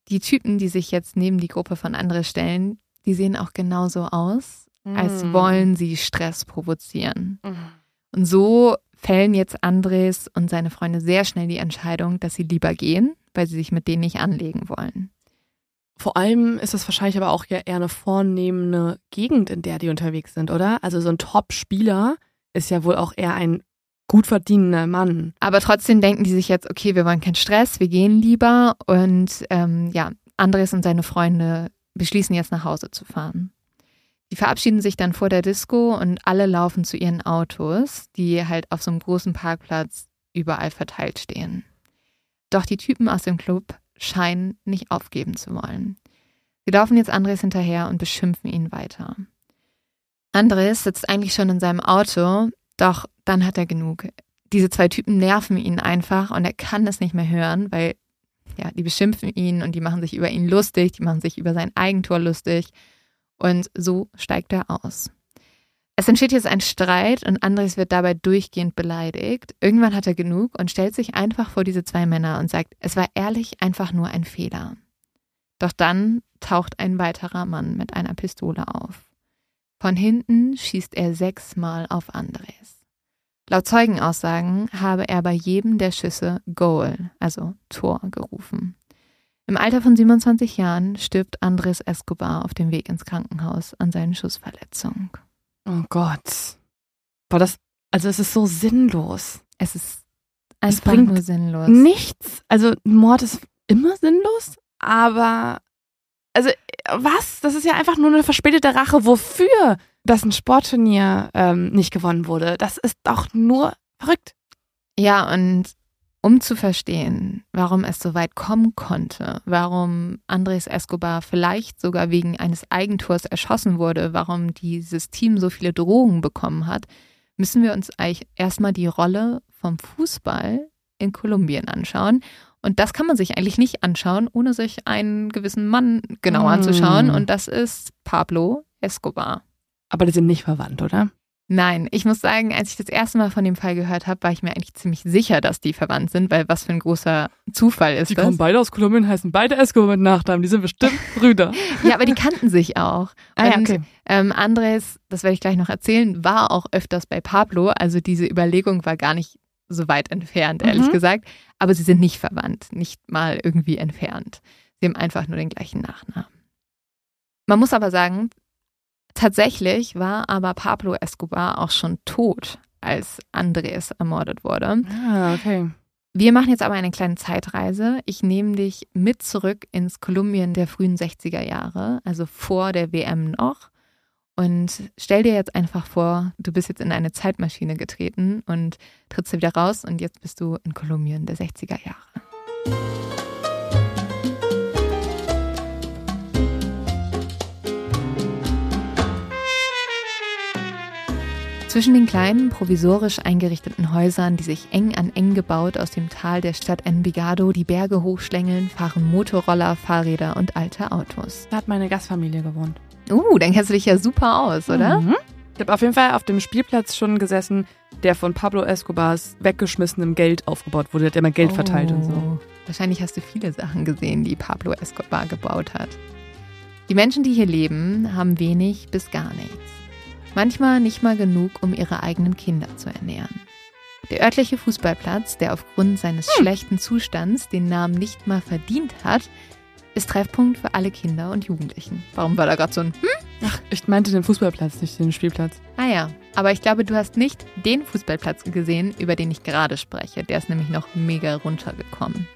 die Typen, die sich jetzt neben die Gruppe von Andres stellen, die sehen auch genauso aus, als mm. wollen sie Stress provozieren. Mm. Und so fällen jetzt Andres und seine Freunde sehr schnell die Entscheidung, dass sie lieber gehen, weil sie sich mit denen nicht anlegen wollen. Vor allem ist es wahrscheinlich aber auch eher eine vornehmende Gegend, in der die unterwegs sind, oder? Also so ein Top-Spieler ist ja wohl auch eher ein gut verdienender Mann. Aber trotzdem denken die sich jetzt, okay, wir wollen keinen Stress, wir gehen lieber. Und ähm, ja, Andres und seine Freunde beschließen jetzt nach Hause zu fahren. Die verabschieden sich dann vor der Disco und alle laufen zu ihren Autos, die halt auf so einem großen Parkplatz überall verteilt stehen. Doch die Typen aus dem Club scheinen nicht aufgeben zu wollen. Sie laufen jetzt Andres hinterher und beschimpfen ihn weiter. Andres sitzt eigentlich schon in seinem Auto, doch dann hat er genug. Diese zwei Typen nerven ihn einfach und er kann es nicht mehr hören, weil ja, die beschimpfen ihn und die machen sich über ihn lustig, die machen sich über sein Eigentor lustig und so steigt er aus. Es entsteht jetzt ein Streit und Andres wird dabei durchgehend beleidigt. Irgendwann hat er genug und stellt sich einfach vor diese zwei Männer und sagt, es war ehrlich einfach nur ein Fehler. Doch dann taucht ein weiterer Mann mit einer Pistole auf. Von hinten schießt er sechsmal auf Andres. Laut Zeugenaussagen habe er bei jedem der Schüsse Goal, also Tor, gerufen. Im Alter von 27 Jahren stirbt Andres Escobar auf dem Weg ins Krankenhaus an seinen Schussverletzungen. Oh Gott. Boah, das, also es ist so sinnlos. Es ist einfach es bringt nur sinnlos. Nichts. Also Mord ist immer sinnlos, aber also was? Das ist ja einfach nur eine verspätete Rache. Wofür? Dass ein Sportturnier ähm, nicht gewonnen wurde. Das ist doch nur verrückt. Ja, und um zu verstehen, warum es so weit kommen konnte, warum Andres Escobar vielleicht sogar wegen eines Eigentors erschossen wurde, warum dieses Team so viele Drohungen bekommen hat, müssen wir uns eigentlich erstmal die Rolle vom Fußball in Kolumbien anschauen. Und das kann man sich eigentlich nicht anschauen, ohne sich einen gewissen Mann genau mm. anzuschauen. Und das ist Pablo Escobar. Aber die sind nicht verwandt, oder? Nein, ich muss sagen, als ich das erste Mal von dem Fall gehört habe, war ich mir eigentlich ziemlich sicher, dass die verwandt sind, weil was für ein großer Zufall ist Die das. kommen beide aus Kolumbien, heißen beide Escobar mit Nachnamen. Die sind bestimmt Brüder. ja, aber die kannten sich auch. Ah ja, Und okay. ähm, Andres, das werde ich gleich noch erzählen, war auch öfters bei Pablo. Also diese Überlegung war gar nicht so weit entfernt, ehrlich Mhm. gesagt. Aber sie sind nicht verwandt, nicht mal irgendwie entfernt. Sie haben einfach nur den gleichen Nachnamen. Man muss aber sagen, tatsächlich war aber Pablo Escobar auch schon tot, als Andres ermordet wurde. Ah, okay. Wir machen jetzt aber eine kleine Zeitreise. Ich nehme dich mit zurück ins Kolumbien der frühen 60er Jahre, also vor der WM noch. Und stell dir jetzt einfach vor, du bist jetzt in eine Zeitmaschine getreten und trittst wieder raus und jetzt bist du in Kolumbien der 60er Jahre. Zwischen den kleinen, provisorisch eingerichteten Häusern, die sich eng an eng gebaut aus dem Tal der Stadt Envigado die Berge hochschlängeln, fahren Motorroller, Fahrräder und alte Autos. Da hat meine Gastfamilie gewohnt. Uh, dann kennst du dich ja super aus, oder? Mhm. Ich habe auf jeden Fall auf dem Spielplatz schon gesessen, der von Pablo Escobars weggeschmissenem Geld aufgebaut wurde. Der hat immer Geld verteilt und so. Oh. Wahrscheinlich hast du viele Sachen gesehen, die Pablo Escobar gebaut hat. Die Menschen, die hier leben, haben wenig bis gar nichts. Manchmal nicht mal genug, um ihre eigenen Kinder zu ernähren. Der örtliche Fußballplatz, der aufgrund seines schlechten Zustands den Namen nicht mal verdient hat, ist Treffpunkt für alle Kinder und Jugendlichen. Warum war da gerade so ein hm? Ach, ich meinte den Fußballplatz, nicht den Spielplatz. Ah ja, aber ich glaube, du hast nicht den Fußballplatz gesehen, über den ich gerade spreche. Der ist nämlich noch mega runtergekommen.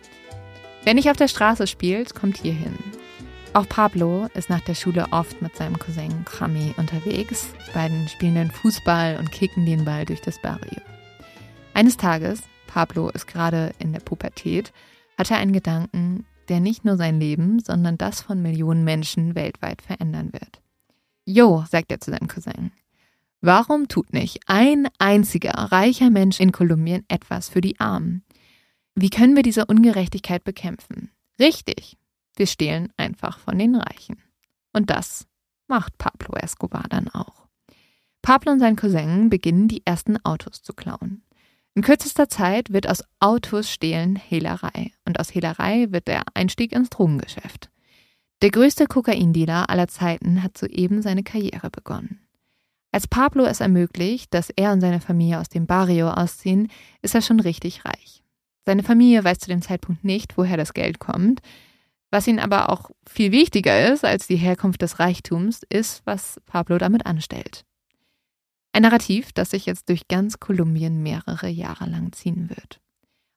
Wer nicht auf der Straße spielt, kommt hier hin. Auch Pablo ist nach der Schule oft mit seinem Cousin Krami unterwegs. Die beiden spielen dann Fußball und kicken den Ball durch das Barrio. Eines Tages, Pablo ist gerade in der Pubertät, hat er einen Gedanken, der nicht nur sein Leben, sondern das von Millionen Menschen weltweit verändern wird. Jo, sagt er zu seinem Cousin. Warum tut nicht ein einziger reicher Mensch in Kolumbien etwas für die Armen? Wie können wir diese Ungerechtigkeit bekämpfen? Richtig, wir stehlen einfach von den Reichen. Und das macht Pablo Escobar dann auch. Pablo und sein Cousin beginnen die ersten Autos zu klauen. In kürzester Zeit wird aus Autos stehlen Hehlerei und aus Hehlerei wird der Einstieg ins Drogengeschäft. Der größte Kokaindealer aller Zeiten hat soeben seine Karriere begonnen. Als Pablo es ermöglicht, dass er und seine Familie aus dem Barrio ausziehen, ist er schon richtig reich. Seine Familie weiß zu dem Zeitpunkt nicht, woher das Geld kommt. Was ihnen aber auch viel wichtiger ist als die Herkunft des Reichtums, ist, was Pablo damit anstellt. Ein Narrativ, das sich jetzt durch ganz Kolumbien mehrere Jahre lang ziehen wird.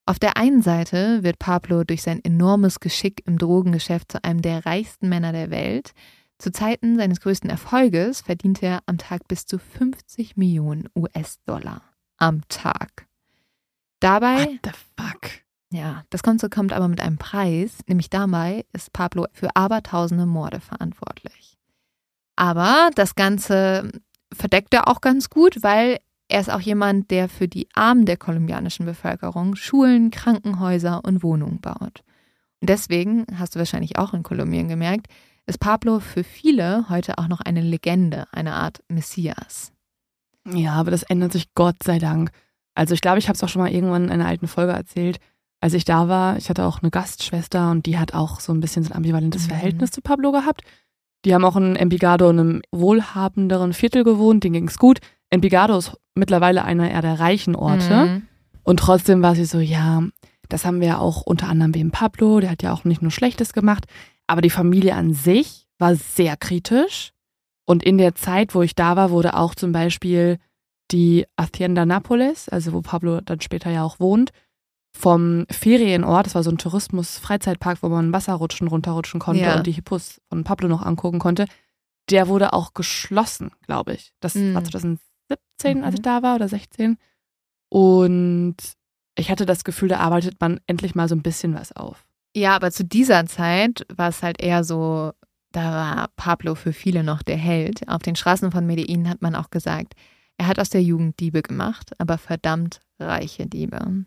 Auf der einen Seite wird Pablo durch sein enormes Geschick im Drogengeschäft zu einem der reichsten Männer der Welt. Zu Zeiten seines größten Erfolges verdient er am Tag bis zu 50 Millionen US-Dollar. Am Tag. Dabei What the fuck? Ja, das Ganze kommt aber mit einem Preis, nämlich dabei ist Pablo für abertausende Morde verantwortlich. Aber das Ganze verdeckt er auch ganz gut, weil er ist auch jemand, der für die Armen der kolumbianischen Bevölkerung Schulen, Krankenhäuser und Wohnungen baut. Und deswegen, hast du wahrscheinlich auch in Kolumbien gemerkt, ist Pablo für viele heute auch noch eine Legende, eine Art Messias. Ja, aber das ändert sich Gott sei Dank. Also ich glaube, ich habe es auch schon mal irgendwann in einer alten Folge erzählt. Als ich da war, ich hatte auch eine Gastschwester und die hat auch so ein bisschen so ein ambivalentes Mhm. Verhältnis zu Pablo gehabt. Die haben auch in Envigado in einem wohlhabenderen Viertel gewohnt, denen ging's gut. Envigado ist mittlerweile einer eher der reichen Orte. Mhm. Und trotzdem war sie so, ja, das haben wir ja auch unter anderem wegen Pablo, der hat ja auch nicht nur Schlechtes gemacht, aber die Familie an sich war sehr kritisch. Und in der Zeit, wo ich da war, wurde auch zum Beispiel die Hacienda Nápoles, also wo Pablo dann später ja auch wohnt, vom Ferienort, das war so ein Tourismus-Freizeitpark, wo man Wasserrutschen runterrutschen konnte Ja. und die Hippos von Pablo noch angucken konnte, der wurde auch geschlossen, glaube ich. Das Mhm. war 2017, als Mhm. ich da war, oder 16. Und ich hatte das Gefühl, da arbeitet man endlich mal so ein bisschen was auf. Ja, aber zu dieser Zeit war es halt eher so, da war Pablo für viele noch der Held. Auf den Straßen von Medellin hat man auch gesagt, er hat aus der Jugend Diebe gemacht, aber verdammt reiche Diebe.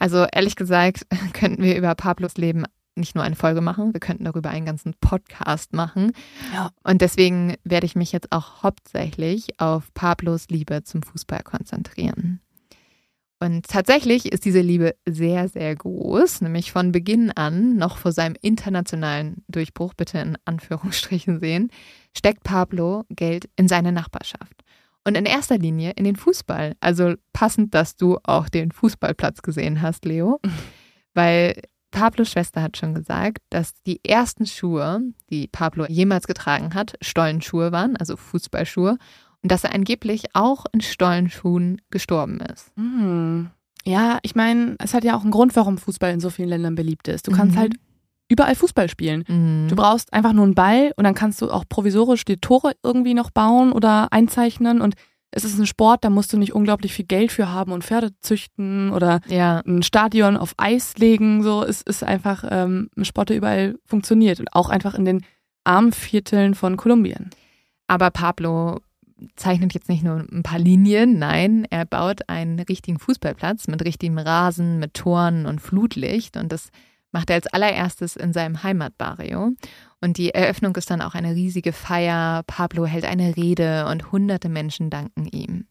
Also ehrlich gesagt könnten wir über Pablos Leben nicht nur eine Folge machen, wir könnten darüber einen ganzen Podcast machen. Ja. Und deswegen werde ich mich jetzt auch hauptsächlich auf Pablos Liebe zum Fußball konzentrieren. Und tatsächlich ist diese Liebe sehr, sehr groß, nämlich von Beginn an, noch vor seinem internationalen Durchbruch, bitte in Anführungsstrichen sehen, steckt Pablo Geld in seine Nachbarschaft. Und in erster Linie in den Fußball. Also passend, dass du auch den Fußballplatz gesehen hast, Leo. Weil Pablos Schwester hat schon gesagt, dass die ersten Schuhe, die Pablo jemals getragen hat, Stollenschuhe waren, also Fußballschuhe und dass er angeblich auch in Stollenschuhen gestorben ist. Mhm. Ja, ich meine, es hat ja auch einen Grund, warum Fußball in so vielen Ländern beliebt ist. Du kannst Mhm. halt überall Fußball spielen. Mhm. Du brauchst einfach nur einen Ball und dann kannst du auch provisorisch die Tore irgendwie noch bauen oder einzeichnen und es ist ein Sport, da musst du nicht unglaublich viel Geld für haben und Pferde züchten oder ja, ein Stadion auf Eis legen. So, es ist einfach ähm, ein Sport, der überall funktioniert und auch einfach in den armen Vierteln von Kolumbien. aber Pablo zeichnet jetzt nicht nur ein paar Linien, nein, er baut einen richtigen Fußballplatz mit richtigem Rasen, mit Toren und Flutlicht und das macht er als allererstes in seinem Heimatbarrio. Und die Eröffnung ist dann auch eine riesige Feier. Pablo hält eine Rede und hunderte Menschen danken ihm.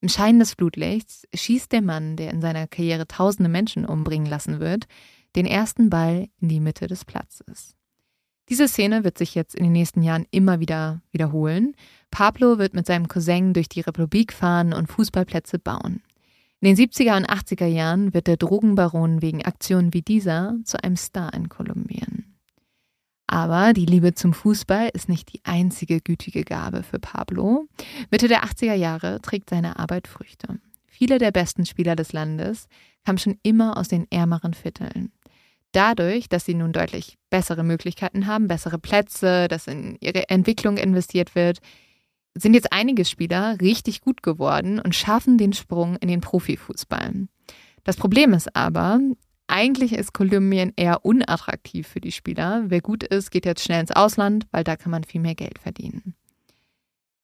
Im Schein des Flutlichts schießt der Mann, der in seiner Karriere tausende Menschen umbringen lassen wird, den ersten Ball in die Mitte des Platzes. Diese Szene wird sich jetzt in den nächsten Jahren immer wieder wiederholen. Pablo wird mit seinem Cousin durch die Republik fahren und Fußballplätze bauen. In den 70er und 80er Jahren wird der Drogenbaron wegen Aktionen wie dieser zu einem Star in Kolumbien. Aber die Liebe zum Fußball ist nicht die einzige gütige Gabe für Pablo. Mitte der 80er Jahre trägt seine Arbeit Früchte. Viele der besten Spieler des Landes kamen schon immer aus den ärmeren Vierteln. Dadurch, dass sie nun deutlich bessere Möglichkeiten haben, bessere Plätze, dass in ihre Entwicklung investiert wird, sind jetzt einige Spieler richtig gut geworden und schaffen den Sprung in den Profifußball. Das Problem ist aber, eigentlich ist Kolumbien eher unattraktiv für die Spieler. Wer gut ist, geht jetzt schnell ins Ausland, weil da kann man viel mehr Geld verdienen.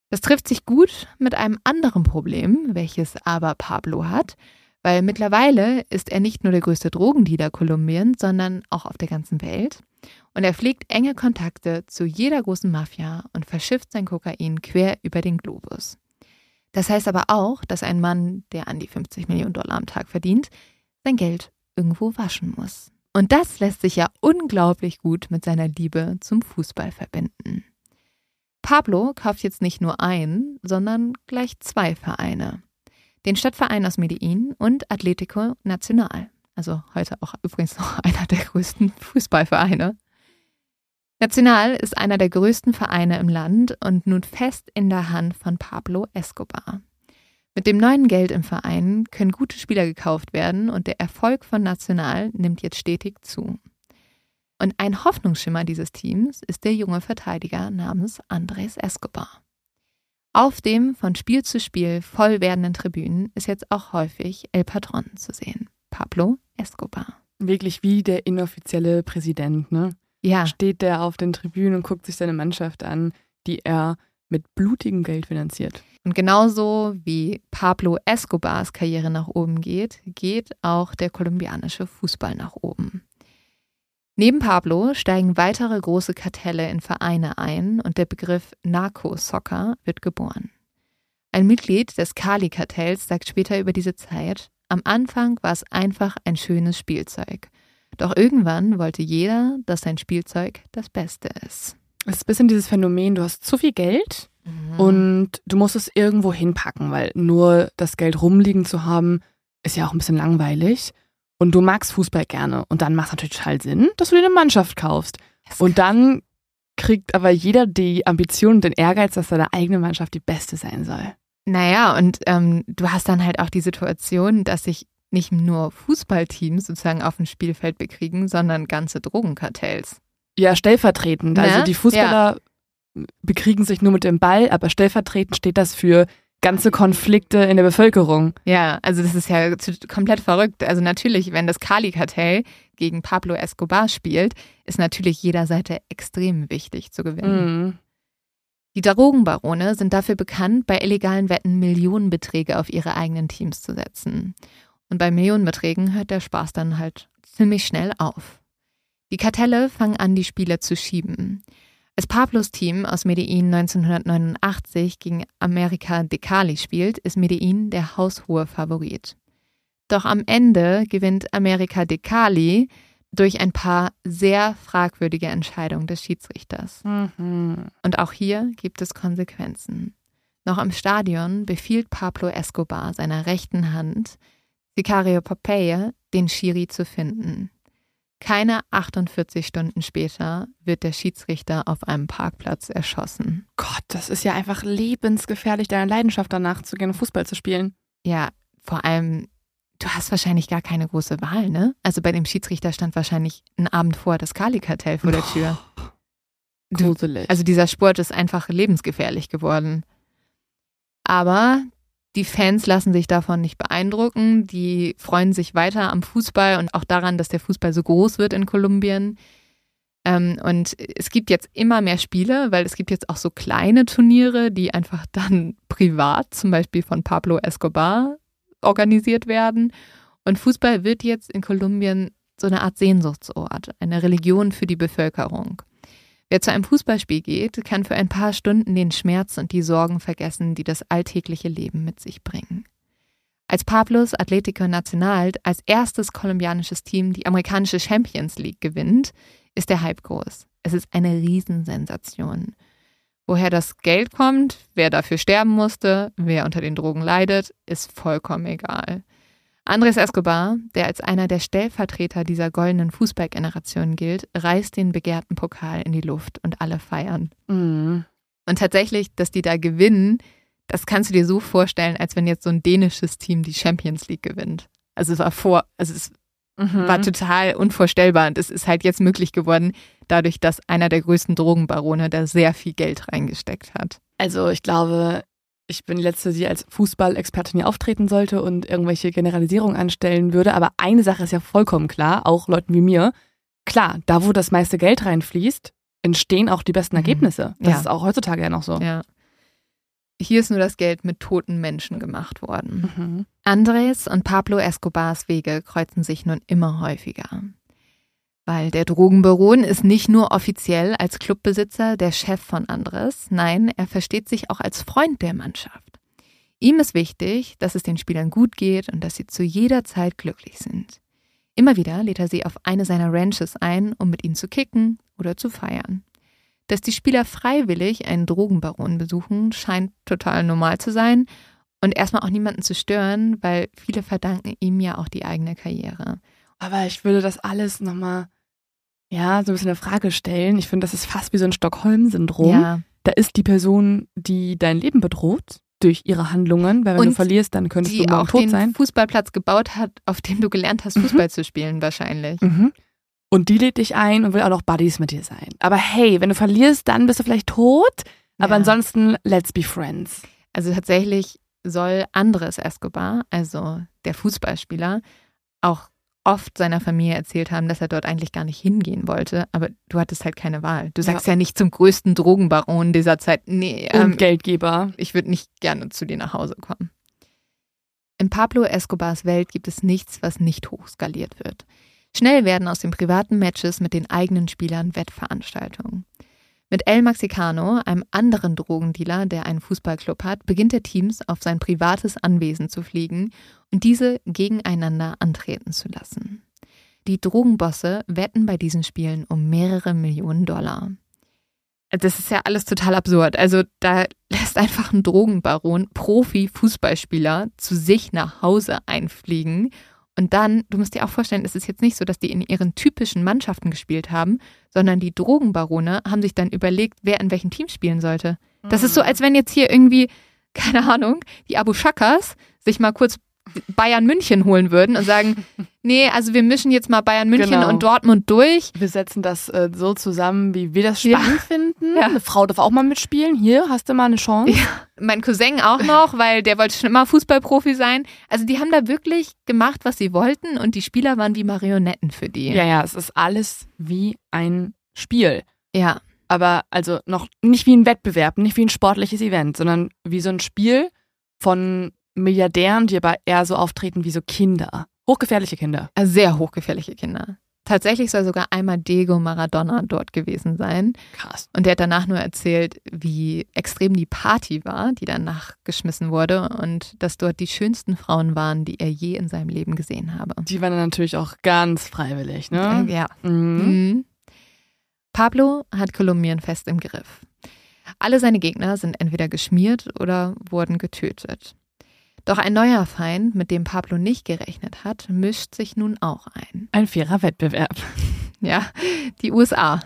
Das trifft sich gut mit einem anderen Problem, welches aber Pablo hat, weil mittlerweile ist er nicht nur der größte Drogendealer Kolumbiens, sondern auch auf der ganzen Welt. Und er pflegt enge Kontakte zu jeder großen Mafia und verschifft sein Kokain quer über den Globus. Das heißt aber auch, dass ein Mann, der an die 50 Millionen Dollar am Tag verdient, sein Geld irgendwo waschen muss. Und das lässt sich ja unglaublich gut mit seiner Liebe zum Fußball verbinden. Pablo kauft jetzt nicht nur ein, sondern gleich zwei Vereine. Den Stadtverein aus Medellin und Atletico Nacional. Also heute auch übrigens noch einer der größten Fußballvereine. Nacional ist einer der größten Vereine im Land und nun fest in der Hand von Pablo Escobar. Mit dem neuen Geld im Verein können gute Spieler gekauft werden und der Erfolg von Nacional nimmt jetzt stetig zu. Und ein Hoffnungsschimmer dieses Teams ist der junge Verteidiger namens Andres Escobar. Auf dem von Spiel zu Spiel voll werdenden Tribünen ist jetzt auch häufig El Patron zu sehen. Pablo Escobar. Wirklich wie der inoffizielle Präsident, ne? Ja, Steht der auf den Tribünen und guckt sich seine Mannschaft an, die er mit blutigem Geld finanziert. und genauso wie Pablo Escobars Karriere nach oben geht, geht auch der kolumbianische Fußball nach oben. Neben Pablo steigen weitere große Kartelle in Vereine ein und der Begriff Narco-Soccer wird geboren. Ein Mitglied des Kali-Kartells sagt später über diese Zeit, am Anfang war es einfach ein schönes Spielzeug. Doch irgendwann wollte jeder, dass sein Spielzeug das Beste ist. Es ist ein bisschen dieses Phänomen, du hast zu viel Geld und du musst es irgendwo hinpacken, weil nur das Geld rumliegen zu haben, ist ja auch ein bisschen langweilig. Und du magst Fußball gerne. Und dann macht es natürlich total Sinn, dass du dir eine Mannschaft kaufst. Und dann kriegt aber jeder die Ambition und den Ehrgeiz, dass seine eigene Mannschaft die beste sein soll. Naja, und ähm, du hast dann halt auch die Situation, dass sich nicht nur Fußballteams sozusagen auf dem Spielfeld bekriegen, sondern ganze Drogenkartells. Ja, stellvertretend. Ne? Also die Fußballer bekriegen sich nur mit dem Ball, aber stellvertretend steht das für ganze Konflikte in der Bevölkerung. Ja, also das ist ja komplett verrückt. Also natürlich, wenn das Kali-Kartell gegen Pablo Escobar spielt, ist natürlich jeder Seite extrem wichtig zu gewinnen. Mhm. Die Drogenbarone sind dafür bekannt, bei illegalen Wetten Millionenbeträge auf ihre eigenen Teams zu setzen. Und bei Millionenbeträgen hört der Spaß dann halt ziemlich schnell auf. Die Kartelle fangen an, die Spiele zu schieben. Als Pablos Team aus Medellin 1989 gegen America de Cali spielt, ist Medellin der haushohe Favorit. Doch am Ende gewinnt America de Cali durch ein paar sehr fragwürdige Entscheidungen des Schiedsrichters. Mhm. Und auch hier gibt es Konsequenzen. Noch im Stadion befiehlt Pablo Escobar seiner rechten Hand, Sicario Popeye, den Schiri zu finden. Keine 48 Stunden später wird der Schiedsrichter auf einem Parkplatz erschossen. Gott, das ist ja einfach lebensgefährlich, deiner Leidenschaft danach zu gehen, Fußball zu spielen. Ja, vor allem, du hast wahrscheinlich gar keine große Wahl, ne? Also bei dem Schiedsrichter stand wahrscheinlich einen Abend vor das Kali-Kartell vor der Tür. Du, also dieser Sport ist einfach lebensgefährlich geworden. Aber die Fans lassen sich davon nicht beeindrucken. Die freuen sich weiter am Fußball und auch daran, dass der Fußball so groß wird in Kolumbien. Ähm, und es gibt jetzt immer mehr Spiele, weil es gibt jetzt auch so kleine Turniere, die einfach dann privat, zum Beispiel von Pablo Escobar, organisiert werden. Und Fußball wird jetzt in Kolumbien so eine Art Sehnsuchtsort, eine Religion für die Bevölkerung. Wer zu einem Fußballspiel geht, kann für ein paar Stunden den Schmerz und die Sorgen vergessen, die das alltägliche Leben mit sich bringen. Als Pablos Atletico Nacional als erstes kolumbianisches Team die amerikanische Champions League gewinnt, ist der Hype groß. Es ist eine Riesensensation. Woher das Geld kommt, wer dafür sterben musste, wer unter den Drogen leidet, ist vollkommen egal. Andres Escobar, der als einer der Stellvertreter dieser goldenen Fußballgeneration gilt, reißt den begehrten Pokal in die Luft und alle feiern. Mhm. Und tatsächlich, dass die da gewinnen, das kannst du dir so vorstellen, als wenn jetzt so ein dänisches Team die Champions League gewinnt. Also es war vor, also es Mhm. war total unvorstellbar und es ist halt jetzt möglich geworden, dadurch, dass einer der größten Drogenbarone da sehr viel Geld reingesteckt hat. Also ich glaube, ich bin die Letzte, die als Fußballexpertin hier auftreten sollte und irgendwelche Generalisierungen anstellen würde. Aber eine Sache ist ja vollkommen klar, auch Leuten wie mir. Klar, da wo das meiste Geld reinfließt, entstehen auch die besten Mhm. Ergebnisse. Das Ja. ist auch heutzutage ja noch so. Ja. Hier ist nur das Geld mit toten Menschen gemacht worden. Mhm. Andres und Pablo Escobars Wege kreuzen sich nun immer häufiger. Weil der Drogenbaron ist nicht nur offiziell als Clubbesitzer der Chef von Andres, nein, er versteht sich auch als Freund der Mannschaft. Ihm ist wichtig, dass es den Spielern gut geht und dass sie zu jeder Zeit glücklich sind. Immer wieder lädt er sie auf eine seiner Ranches ein, um mit ihnen zu kicken oder zu feiern. Dass die Spieler freiwillig einen Drogenbaron besuchen, scheint total normal zu sein und erstmal auch niemanden zu stören, weil viele verdanken ihm ja auch die eigene Karriere. Aber ich würde das alles nochmal, ja, so ein bisschen eine Frage stellen. Ich finde, das ist fast wie so ein Stockholm-Syndrom. Ja, Da ist die Person, die dein Leben bedroht durch ihre Handlungen, weil wenn du Und verlierst, dann könntest die du auch tot den sein. Fußballplatz gebaut hat, auf dem du gelernt hast, Mhm. Fußball zu spielen, wahrscheinlich. Mhm. Und die lädt dich ein und will auch noch Buddies mit dir sein. Aber hey, wenn du verlierst, dann bist du vielleicht tot. Aber Ja. ansonsten, let's be friends. Also tatsächlich soll Andres Escobar, also der Fußballspieler, auch oft seiner Familie erzählt haben, dass er dort eigentlich gar nicht hingehen wollte. Aber du hattest halt keine Wahl. Du sagst ja, nicht zum größten Drogenbaron dieser Zeit, nee, Und ähm, Geldgeber. ich würde nicht gerne zu dir nach Hause kommen. In Pablo Escobars Welt gibt es nichts, was nicht hochskaliert wird. Schnell werden aus den privaten Matches mit den eigenen Spielern Wettveranstaltungen. Mit El Maxicano, einem anderen Drogendealer, der einen Fußballclub hat, beginnt er Teams auf sein privates Anwesen zu fliegen und diese gegeneinander antreten zu lassen. Die Drogenbosse wetten bei diesen Spielen um mehrere Millionen Dollar. Das ist ja alles total absurd. Also da lässt einfach ein Drogenbaron Profi-Fußballspieler zu sich nach Hause einfliegen. Und dann, du musst dir auch vorstellen, es ist jetzt nicht so, dass die in ihren typischen Mannschaften gespielt haben, sondern die Drogenbarone haben sich dann überlegt, wer in welchem Team spielen sollte. Das ist so, als wenn jetzt hier irgendwie, keine Ahnung, die Abu Shakas sich mal kurz Bayern München holen würden und sagen, nee, also wir mischen jetzt mal Bayern München Genau. und Dortmund durch. Wir setzen das äh, so zusammen, wie wir das Ja. spannend finden. Ja. Eine Frau darf auch mal mitspielen. Hier hast du mal eine Chance. Mein Cousin auch noch, weil der wollte schon immer Fußballprofi sein. Also die haben da wirklich gemacht, was sie wollten und die Spieler waren wie Marionetten für die. Ja, ja, es ist alles wie ein Spiel. ja. Aber also noch nicht wie ein Wettbewerb, nicht wie ein sportliches Event, sondern wie so ein Spiel von Milliardären, die aber eher so auftreten wie so Kinder. Hochgefährliche Kinder. Also sehr hochgefährliche Kinder. Tatsächlich soll sogar einmal Diego Maradona dort gewesen sein. Krass. Und der hat danach nur erzählt, wie extrem die Party war, die danach geschmissen wurde und dass dort die schönsten Frauen waren, die er je in seinem Leben gesehen habe. Die waren dann natürlich auch ganz freiwillig, ne? Äh, ja. Mhm. Mhm. Pablo hat Kolumbien fest im Griff. Alle seine Gegner sind entweder geschmiert oder wurden getötet. Doch ein neuer Feind, mit dem Pablo nicht gerechnet hat, mischt sich nun auch ein. Ein fairer Wettbewerb. Ja, die USA.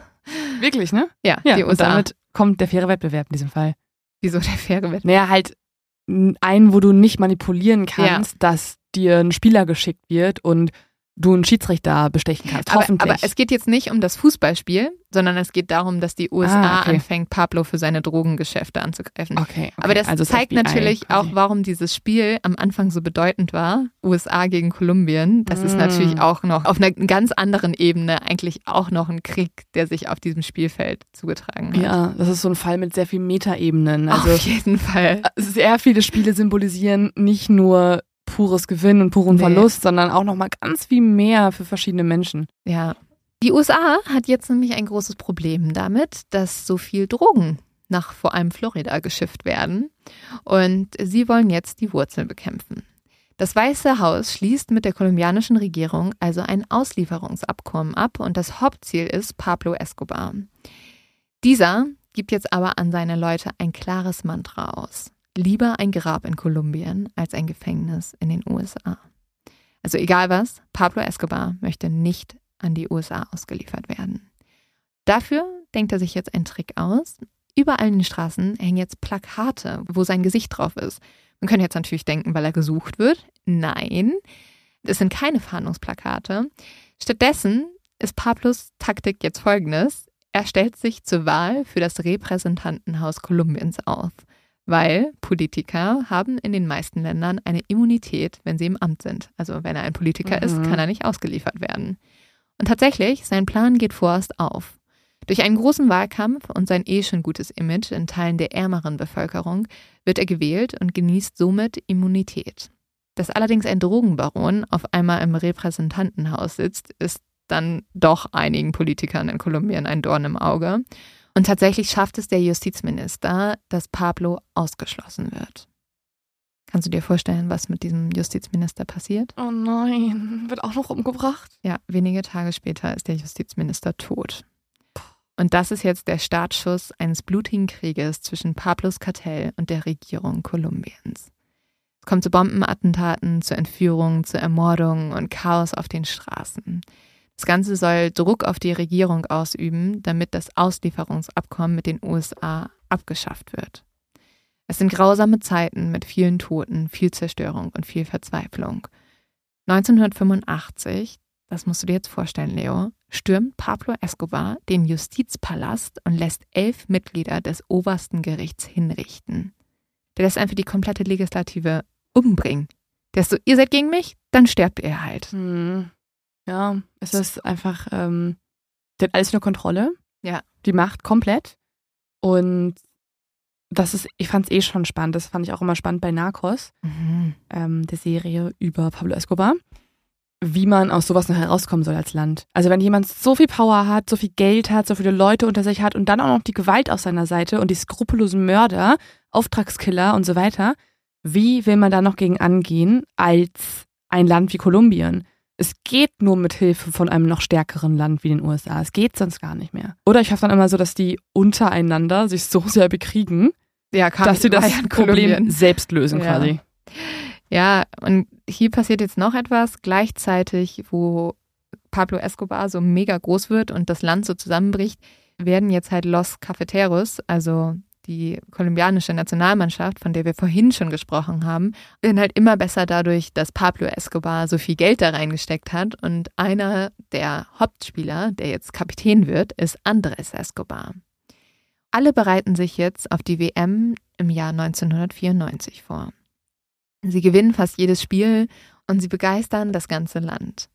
Wirklich, ne? Ja, Ja, die und USA. damit kommt der faire Wettbewerb in diesem Fall. Wieso der faire Wettbewerb? Naja, halt einen, wo du nicht manipulieren kannst, dass dir ein Spieler geschickt wird und du einen Schiedsrichter bestechen kannst. Aber, Hoffentlich. aber es geht jetzt nicht um das Fußballspiel, sondern es geht darum, dass die USA Ah, okay. anfängt, Pablo für seine Drogengeschäfte anzugreifen. okay, okay. Aber das also zeigt FBI natürlich quasi. auch, warum dieses Spiel am Anfang so bedeutend war. USA gegen Kolumbien. Das ist Mm. natürlich auch noch auf einer ganz anderen Ebene eigentlich auch noch ein Krieg, der sich auf diesem Spielfeld zugetragen hat. Ja, das ist so ein Fall mit sehr vielen Metaebenen. Also auf jeden Fall. sehr viele Spiele symbolisieren nicht nur pures Gewinn und puren Nee. Verlust, sondern auch nochmal ganz viel mehr für verschiedene Menschen. Ja. Die USA hat jetzt nämlich ein großes Problem damit, dass so viel Drogen nach vor allem Florida geschifft werden. Und sie wollen jetzt die Wurzeln bekämpfen. Das Weiße Haus schließt mit der kolumbianischen Regierung also ein Auslieferungsabkommen ab und das Hauptziel ist Pablo Escobar. Dieser gibt jetzt aber an seine Leute ein klares Mantra aus. Lieber ein Grab in Kolumbien als ein Gefängnis in den USA. Also egal was, Pablo Escobar möchte nicht an die USA ausgeliefert werden. Dafür denkt er sich jetzt einen Trick aus. Überall in den Straßen hängen jetzt Plakate, wo sein Gesicht drauf ist. Man könnte jetzt natürlich denken, weil er gesucht wird. Nein, es sind keine Fahndungsplakate. Stattdessen ist Pablos Taktik jetzt folgendes. Er stellt sich zur Wahl für das Repräsentantenhaus Kolumbiens auf, weil Politiker haben in den meisten Ländern eine Immunität, wenn sie im Amt sind. Also wenn er ein Politiker ist, Mhm. kann er nicht ausgeliefert werden. Und tatsächlich, sein Plan geht vorerst auf. Durch einen großen Wahlkampf und sein eh schon gutes Image in Teilen der ärmeren Bevölkerung wird er gewählt und genießt somit Immunität. Dass allerdings ein Drogenbaron auf einmal im Repräsentantenhaus sitzt, ist dann doch einigen Politikern in Kolumbien ein Dorn im Auge. Und tatsächlich schafft es der Justizminister, dass Pablo ausgeschlossen wird. Kannst du dir vorstellen, was mit diesem Justizminister passiert? Oh nein, wird auch noch umgebracht? Ja, wenige Tage später ist der Justizminister tot. Und das ist jetzt der Startschuss eines blutigen Krieges zwischen Pablos Kartell und der Regierung Kolumbiens. Es kommt zu Bombenattentaten, zu Entführungen, zu Ermordungen und Chaos auf den Straßen. Das Ganze soll Druck auf die Regierung ausüben, damit das Auslieferungsabkommen mit den USA abgeschafft wird. Es sind grausame Zeiten mit vielen Toten, viel Zerstörung und viel Verzweiflung. 1985, das musst du dir jetzt vorstellen, Leo, stürmt Pablo Escobar den Justizpalast und lässt elf Mitglieder des obersten Gerichts hinrichten. Der lässt einfach die komplette Legislative umbringen. Der ist so, ihr seid gegen mich, dann sterbt ihr halt. Hm. Ja, es ist einfach, ähm, der hat alles nur Kontrolle. Ja. Die Macht komplett. Und das ist, ich fand es eh schon spannend. Das fand ich auch immer spannend bei Narcos, ähm, der Serie über Pablo Escobar, wie man aus sowas noch herauskommen soll als Land. Also wenn jemand so viel Power hat, so viel Geld hat, so viele Leute unter sich hat und dann auch noch die Gewalt auf seiner Seite und die skrupellosen Mörder, Auftragskiller und so weiter, wie will man da noch gegen angehen als ein Land wie Kolumbien? Es geht nur mit Hilfe von einem noch stärkeren Land wie den USA. Es geht sonst gar nicht mehr. Oder ich hoffe dann immer so, dass die untereinander sich so sehr bekriegen, Ja, dass sie das Problem Kolumbien. selbst lösen Ja. quasi. Ja, und hier passiert jetzt noch etwas. Gleichzeitig, wo Pablo Escobar so mega groß wird und das Land so zusammenbricht, werden jetzt halt Los Cafeteros, also die kolumbianische Nationalmannschaft, von der wir vorhin schon gesprochen haben, werden halt immer besser dadurch, dass Pablo Escobar so viel Geld da reingesteckt hat. Und einer der Hauptspieler, der jetzt Kapitän wird, ist Andres Escobar. Alle bereiten sich jetzt auf die WM im Jahr 1994 vor. Sie gewinnen fast jedes Spiel und sie begeistern das ganze Land.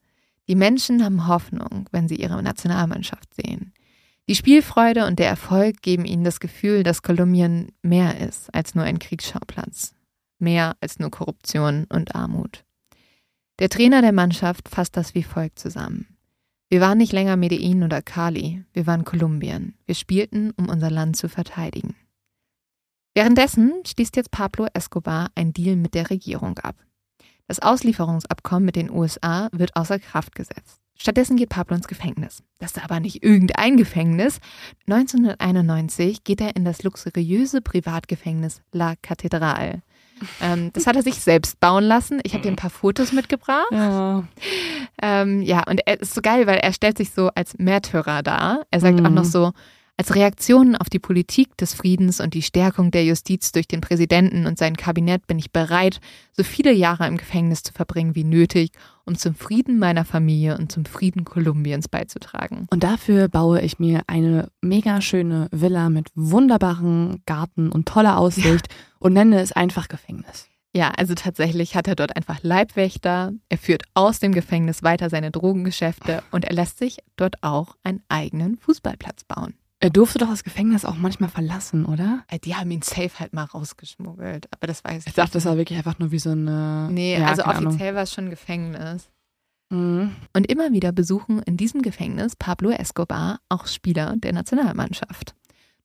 Die Menschen haben Hoffnung, wenn sie ihre Nationalmannschaft sehen. Die Spielfreude und der Erfolg geben ihnen das Gefühl, dass Kolumbien mehr ist als nur ein Kriegsschauplatz, mehr als nur Korruption und Armut. Der Trainer der Mannschaft fasst das wie folgt zusammen. Wir waren nicht länger Medellin oder Cali, wir waren Kolumbien. Wir spielten, um unser Land zu verteidigen. Währenddessen schließt jetzt Pablo Escobar ein Deal mit der Regierung ab. Das Auslieferungsabkommen mit den USA wird außer Kraft gesetzt. Stattdessen geht Pablo ins Gefängnis. Das ist aber nicht irgendein Gefängnis. 1991 geht er in das luxuriöse Privatgefängnis La Catedral. Ähm, das hat er sich selbst bauen lassen. Ich habe dir ein paar Fotos mitgebracht. Ja. Ähm, ja, und er ist so geil, weil er stellt sich so als Märtyrer dar. Er sagt mhm. auch noch so, als Reaktion auf die Politik des Friedens und die Stärkung der Justiz durch den Präsidenten und sein Kabinett bin ich bereit, so viele Jahre im Gefängnis zu verbringen wie nötig, um zum Frieden meiner Familie und zum Frieden Kolumbiens beizutragen. Und dafür baue ich mir eine mega schöne Villa mit wunderbaren Garten und toller Aussicht ja. und nenne es einfach Gefängnis. Ja, also tatsächlich hat er dort einfach Leibwächter, er führt aus dem Gefängnis weiter seine Drogengeschäfte und er lässt sich dort auch einen eigenen Fußballplatz bauen. Er durfte doch das Gefängnis auch manchmal verlassen, oder? Äh, die haben ihn safe halt mal rausgeschmuggelt, aber das weiß ich. Ich dachte, das war wirklich einfach nur wie so eine. Nee, ja, also offiziell war es schon Gefängnis. Mhm. Und immer wieder besuchen in diesem Gefängnis Pablo Escobar auch Spieler der Nationalmannschaft.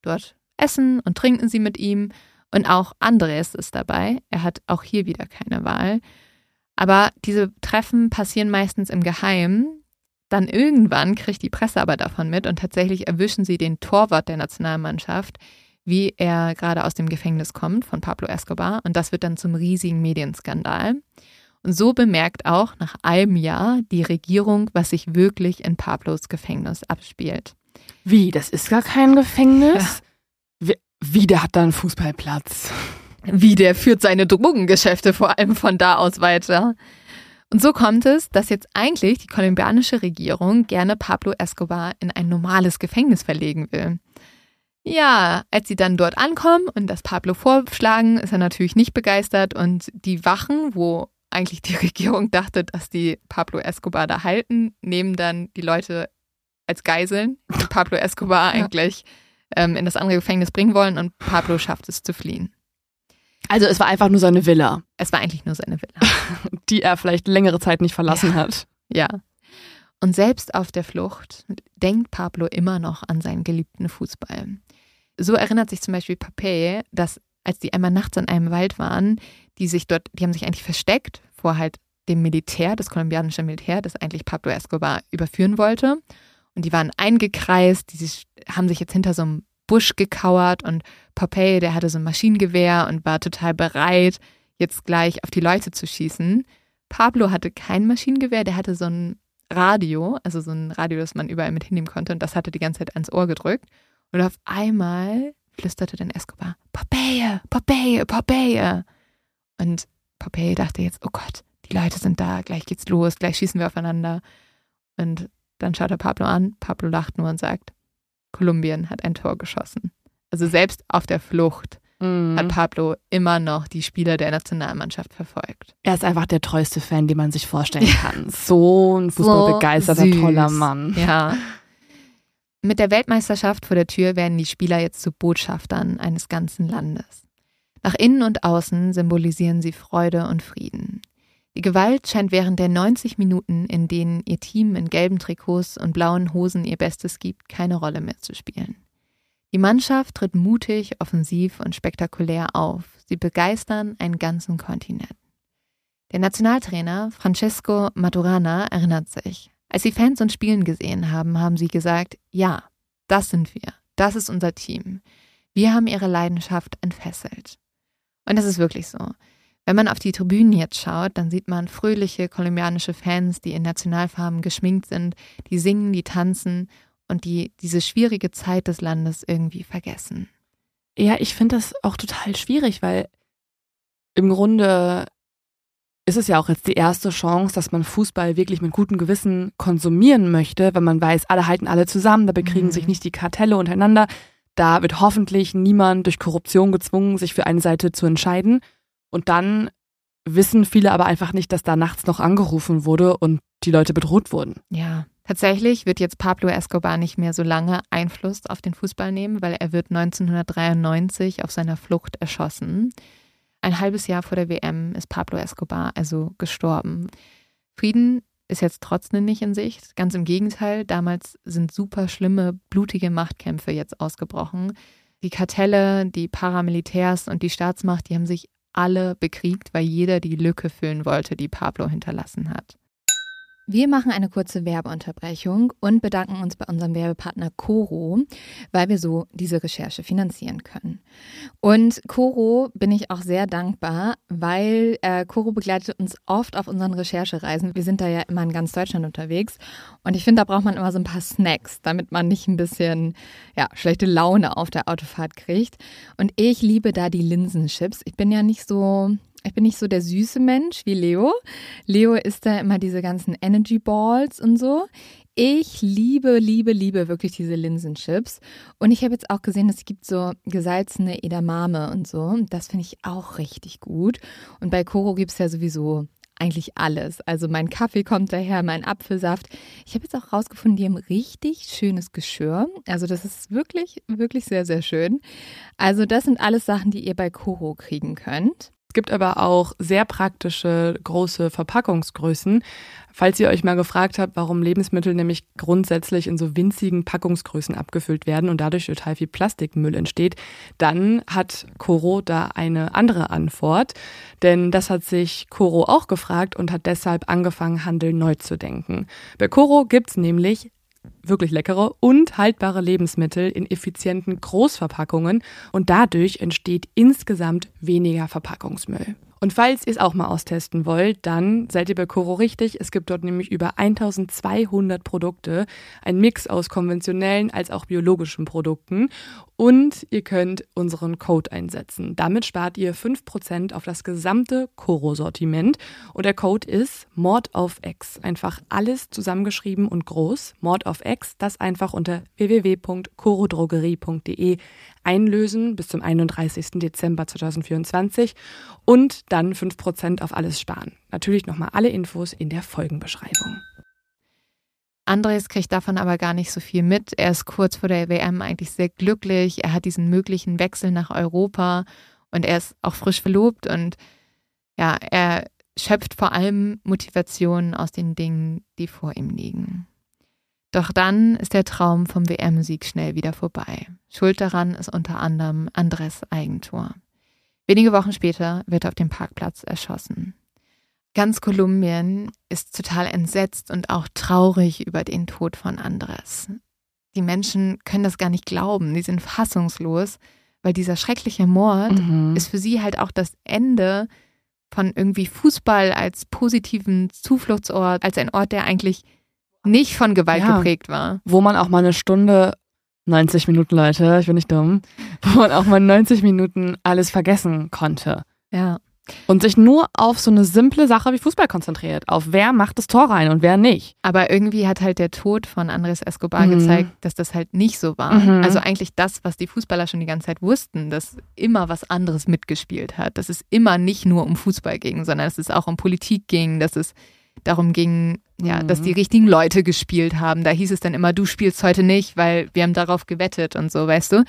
Dort essen und trinken sie mit ihm und auch Andres ist dabei. Er hat auch hier wieder keine Wahl. Aber diese Treffen passieren meistens im Geheimen, dann irgendwann kriegt die Presse aber davon mit und tatsächlich erwischen sie den Torwart der Nationalmannschaft, wie er gerade aus dem Gefängnis kommt von Pablo Escobar. Und das wird dann zum riesigen Medienskandal. Und so bemerkt auch nach einem Jahr die Regierung, was sich wirklich in Pablos Gefängnis abspielt. Wie? Das ist gar kein Gefängnis? Ja. Wie, wie, der hat da einen Fußballplatz? Wie, der führt seine Drogengeschäfte vor allem von da aus weiter. Und so kommt es, dass jetzt eigentlich die kolumbianische Regierung gerne Pablo Escobar in ein normales Gefängnis verlegen will. Ja, als sie dann dort ankommen und das Pablo vorschlagen, ist er natürlich nicht begeistert und die Wachen, wo eigentlich die Regierung dachte, dass die Pablo Escobar da halten, nehmen dann die Leute als Geiseln, die Pablo Escobar eigentlich ähm, in das andere Gefängnis bringen wollen und Pablo schafft es zu fliehen. Also es war einfach nur seine Villa. Es war eigentlich nur seine Villa. Die er vielleicht längere Zeit nicht verlassen ja. hat. Ja. Und selbst auf der Flucht denkt Pablo immer noch an seinen geliebten Fußball. So erinnert sich zum Beispiel Papé, dass als die einmal nachts in einem Wald waren, die sich dort, die haben sich eigentlich versteckt vor halt dem Militär, das kolumbianische Militär, das eigentlich Pablo Escobar überführen wollte. Und die waren eingekreist, die haben sich jetzt hinter so einem Busch gekauert und Popeye, der hatte so ein Maschinengewehr und war total bereit, jetzt gleich auf die Leute zu schießen. Pablo hatte kein Maschinengewehr, der hatte so ein Radio, also so ein Radio, das man überall mit hinnehmen konnte und das hatte die ganze Zeit ans Ohr gedrückt. Und auf einmal flüsterte dann Escobar, Popeye, Popeye, Popeye. Und Popeye dachte jetzt, oh Gott, die Leute sind da, gleich geht's los, gleich schießen wir aufeinander. Und dann schaut er Pablo an, Pablo lacht nur und sagt, Kolumbien hat ein Tor geschossen. Also selbst auf der Flucht mhm. hat Pablo immer noch die Spieler der Nationalmannschaft verfolgt. Er ist einfach der treueste Fan, den man sich vorstellen kann. So ein fußballbegeisterter, so toller Mann. Ja. Mit der Weltmeisterschaft vor der Tür werden die Spieler jetzt zu Botschaftern eines ganzen Landes. Nach innen und außen symbolisieren sie Freude und Frieden. Die Gewalt scheint während der 90 Minuten, in denen ihr Team in gelben Trikots und blauen Hosen ihr Bestes gibt, keine Rolle mehr zu spielen. Die Mannschaft tritt mutig, offensiv und spektakulär auf. Sie begeistern einen ganzen Kontinent. Der Nationaltrainer Francesco Maturana erinnert sich. Als sie Fans und Spielen gesehen haben, haben sie gesagt, ja, das sind wir, das ist unser Team. Wir haben ihre Leidenschaft entfesselt. Und das ist wirklich so. Wenn man auf die Tribünen jetzt schaut, dann sieht man fröhliche kolumbianische Fans, die in Nationalfarben geschminkt sind, die singen, die tanzen und die diese schwierige Zeit des Landes irgendwie vergessen. Ja, ich finde das auch total schwierig, weil im Grunde ist es ja auch jetzt die erste Chance, dass man Fußball wirklich mit gutem Gewissen konsumieren möchte, wenn man weiß, alle halten alle zusammen, da bekriegen mhm. sich nicht die Kartelle untereinander. Da wird hoffentlich niemand durch Korruption gezwungen, sich für eine Seite zu entscheiden. Und dann wissen viele aber einfach nicht, dass da nachts noch angerufen wurde und die Leute bedroht wurden. Ja, tatsächlich wird jetzt Pablo Escobar nicht mehr so lange Einfluss auf den Fußball nehmen, weil er wird 1993 auf seiner Flucht erschossen. Ein halbes Jahr vor der WM ist Pablo Escobar also gestorben. Frieden ist jetzt trotzdem nicht in Sicht. Ganz im Gegenteil, damals sind super schlimme, blutige Machtkämpfe jetzt ausgebrochen. Die Kartelle, die Paramilitärs und die Staatsmacht, die haben sich alle bekriegt, weil jeder die Lücke füllen wollte, die Pablo hinterlassen hat. Wir machen eine kurze Werbeunterbrechung und bedanken uns bei unserem Werbepartner Coro, weil wir so diese Recherche finanzieren können. Und Coro bin ich auch sehr dankbar, weil äh, Coro begleitet uns oft auf unseren Recherchereisen. Wir sind da ja immer in ganz Deutschland unterwegs und ich finde, da braucht man immer so ein paar Snacks, damit man nicht ein bisschen ja, schlechte Laune auf der Autofahrt kriegt. Und ich liebe da die Linsenchips. Ich bin ja nicht so ich bin nicht so der süße Mensch wie Leo. Leo isst da immer diese ganzen Energy Balls und so. Ich liebe, liebe, liebe wirklich diese Linsenchips. Und ich habe jetzt auch gesehen, es gibt so gesalzene Edamame und so. Das finde ich auch richtig gut. Und bei Koro gibt es ja sowieso eigentlich alles. Also mein Kaffee kommt daher, mein Apfelsaft. Ich habe jetzt auch rausgefunden, die haben richtig schönes Geschirr. Also das ist wirklich, wirklich sehr, sehr schön. Also das sind alles Sachen, die ihr bei Koro kriegen könnt gibt aber auch sehr praktische große Verpackungsgrößen. Falls ihr euch mal gefragt habt, warum Lebensmittel nämlich grundsätzlich in so winzigen Packungsgrößen abgefüllt werden und dadurch total viel Plastikmüll entsteht, dann hat Coro da eine andere Antwort. Denn das hat sich Coro auch gefragt und hat deshalb angefangen, Handel neu zu denken. Bei Coro gibt's nämlich wirklich leckere und haltbare Lebensmittel in effizienten Großverpackungen und dadurch entsteht insgesamt weniger Verpackungsmüll. Und falls ihr es auch mal austesten wollt, dann seid ihr bei Coro richtig. Es gibt dort nämlich über 1200 Produkte, ein Mix aus konventionellen als auch biologischen Produkten. Und ihr könnt unseren Code einsetzen. Damit spart ihr 5% auf das gesamte Coro-Sortiment. Und der Code ist Mord auf X. Einfach alles zusammengeschrieben und groß. Mord auf X, das einfach unter www.corodrogerie.de einlösen bis zum 31. Dezember 2024 und dann 5% auf alles sparen. Natürlich nochmal alle Infos in der Folgenbeschreibung. Andres kriegt davon aber gar nicht so viel mit. Er ist kurz vor der WM eigentlich sehr glücklich. Er hat diesen möglichen Wechsel nach Europa und er ist auch frisch verlobt und ja, er schöpft vor allem Motivation aus den Dingen, die vor ihm liegen. Doch dann ist der Traum vom WM-Sieg schnell wieder vorbei. Schuld daran ist unter anderem Andres Eigentor. Wenige Wochen später wird er auf dem Parkplatz erschossen. Ganz Kolumbien ist total entsetzt und auch traurig über den Tod von Andres. Die Menschen können das gar nicht glauben, die sind fassungslos, weil dieser schreckliche Mord mhm. ist für sie halt auch das Ende von irgendwie Fußball als positiven Zufluchtsort, als ein Ort, der eigentlich nicht von Gewalt ja, geprägt war. Wo man auch mal eine Stunde, 90 Minuten, Leute, ich bin nicht dumm, wo man auch mal 90 Minuten alles vergessen konnte. Ja. Und sich nur auf so eine simple Sache wie Fußball konzentriert. Auf wer macht das Tor rein und wer nicht. Aber irgendwie hat halt der Tod von Andres Escobar mhm. gezeigt, dass das halt nicht so war. Mhm. Also eigentlich das, was die Fußballer schon die ganze Zeit wussten, dass immer was anderes mitgespielt hat. Dass es immer nicht nur um Fußball ging, sondern dass es auch um Politik ging, dass es darum ging, ja, mhm. dass die richtigen Leute gespielt haben. Da hieß es dann immer, du spielst heute nicht, weil wir haben darauf gewettet und so, weißt du?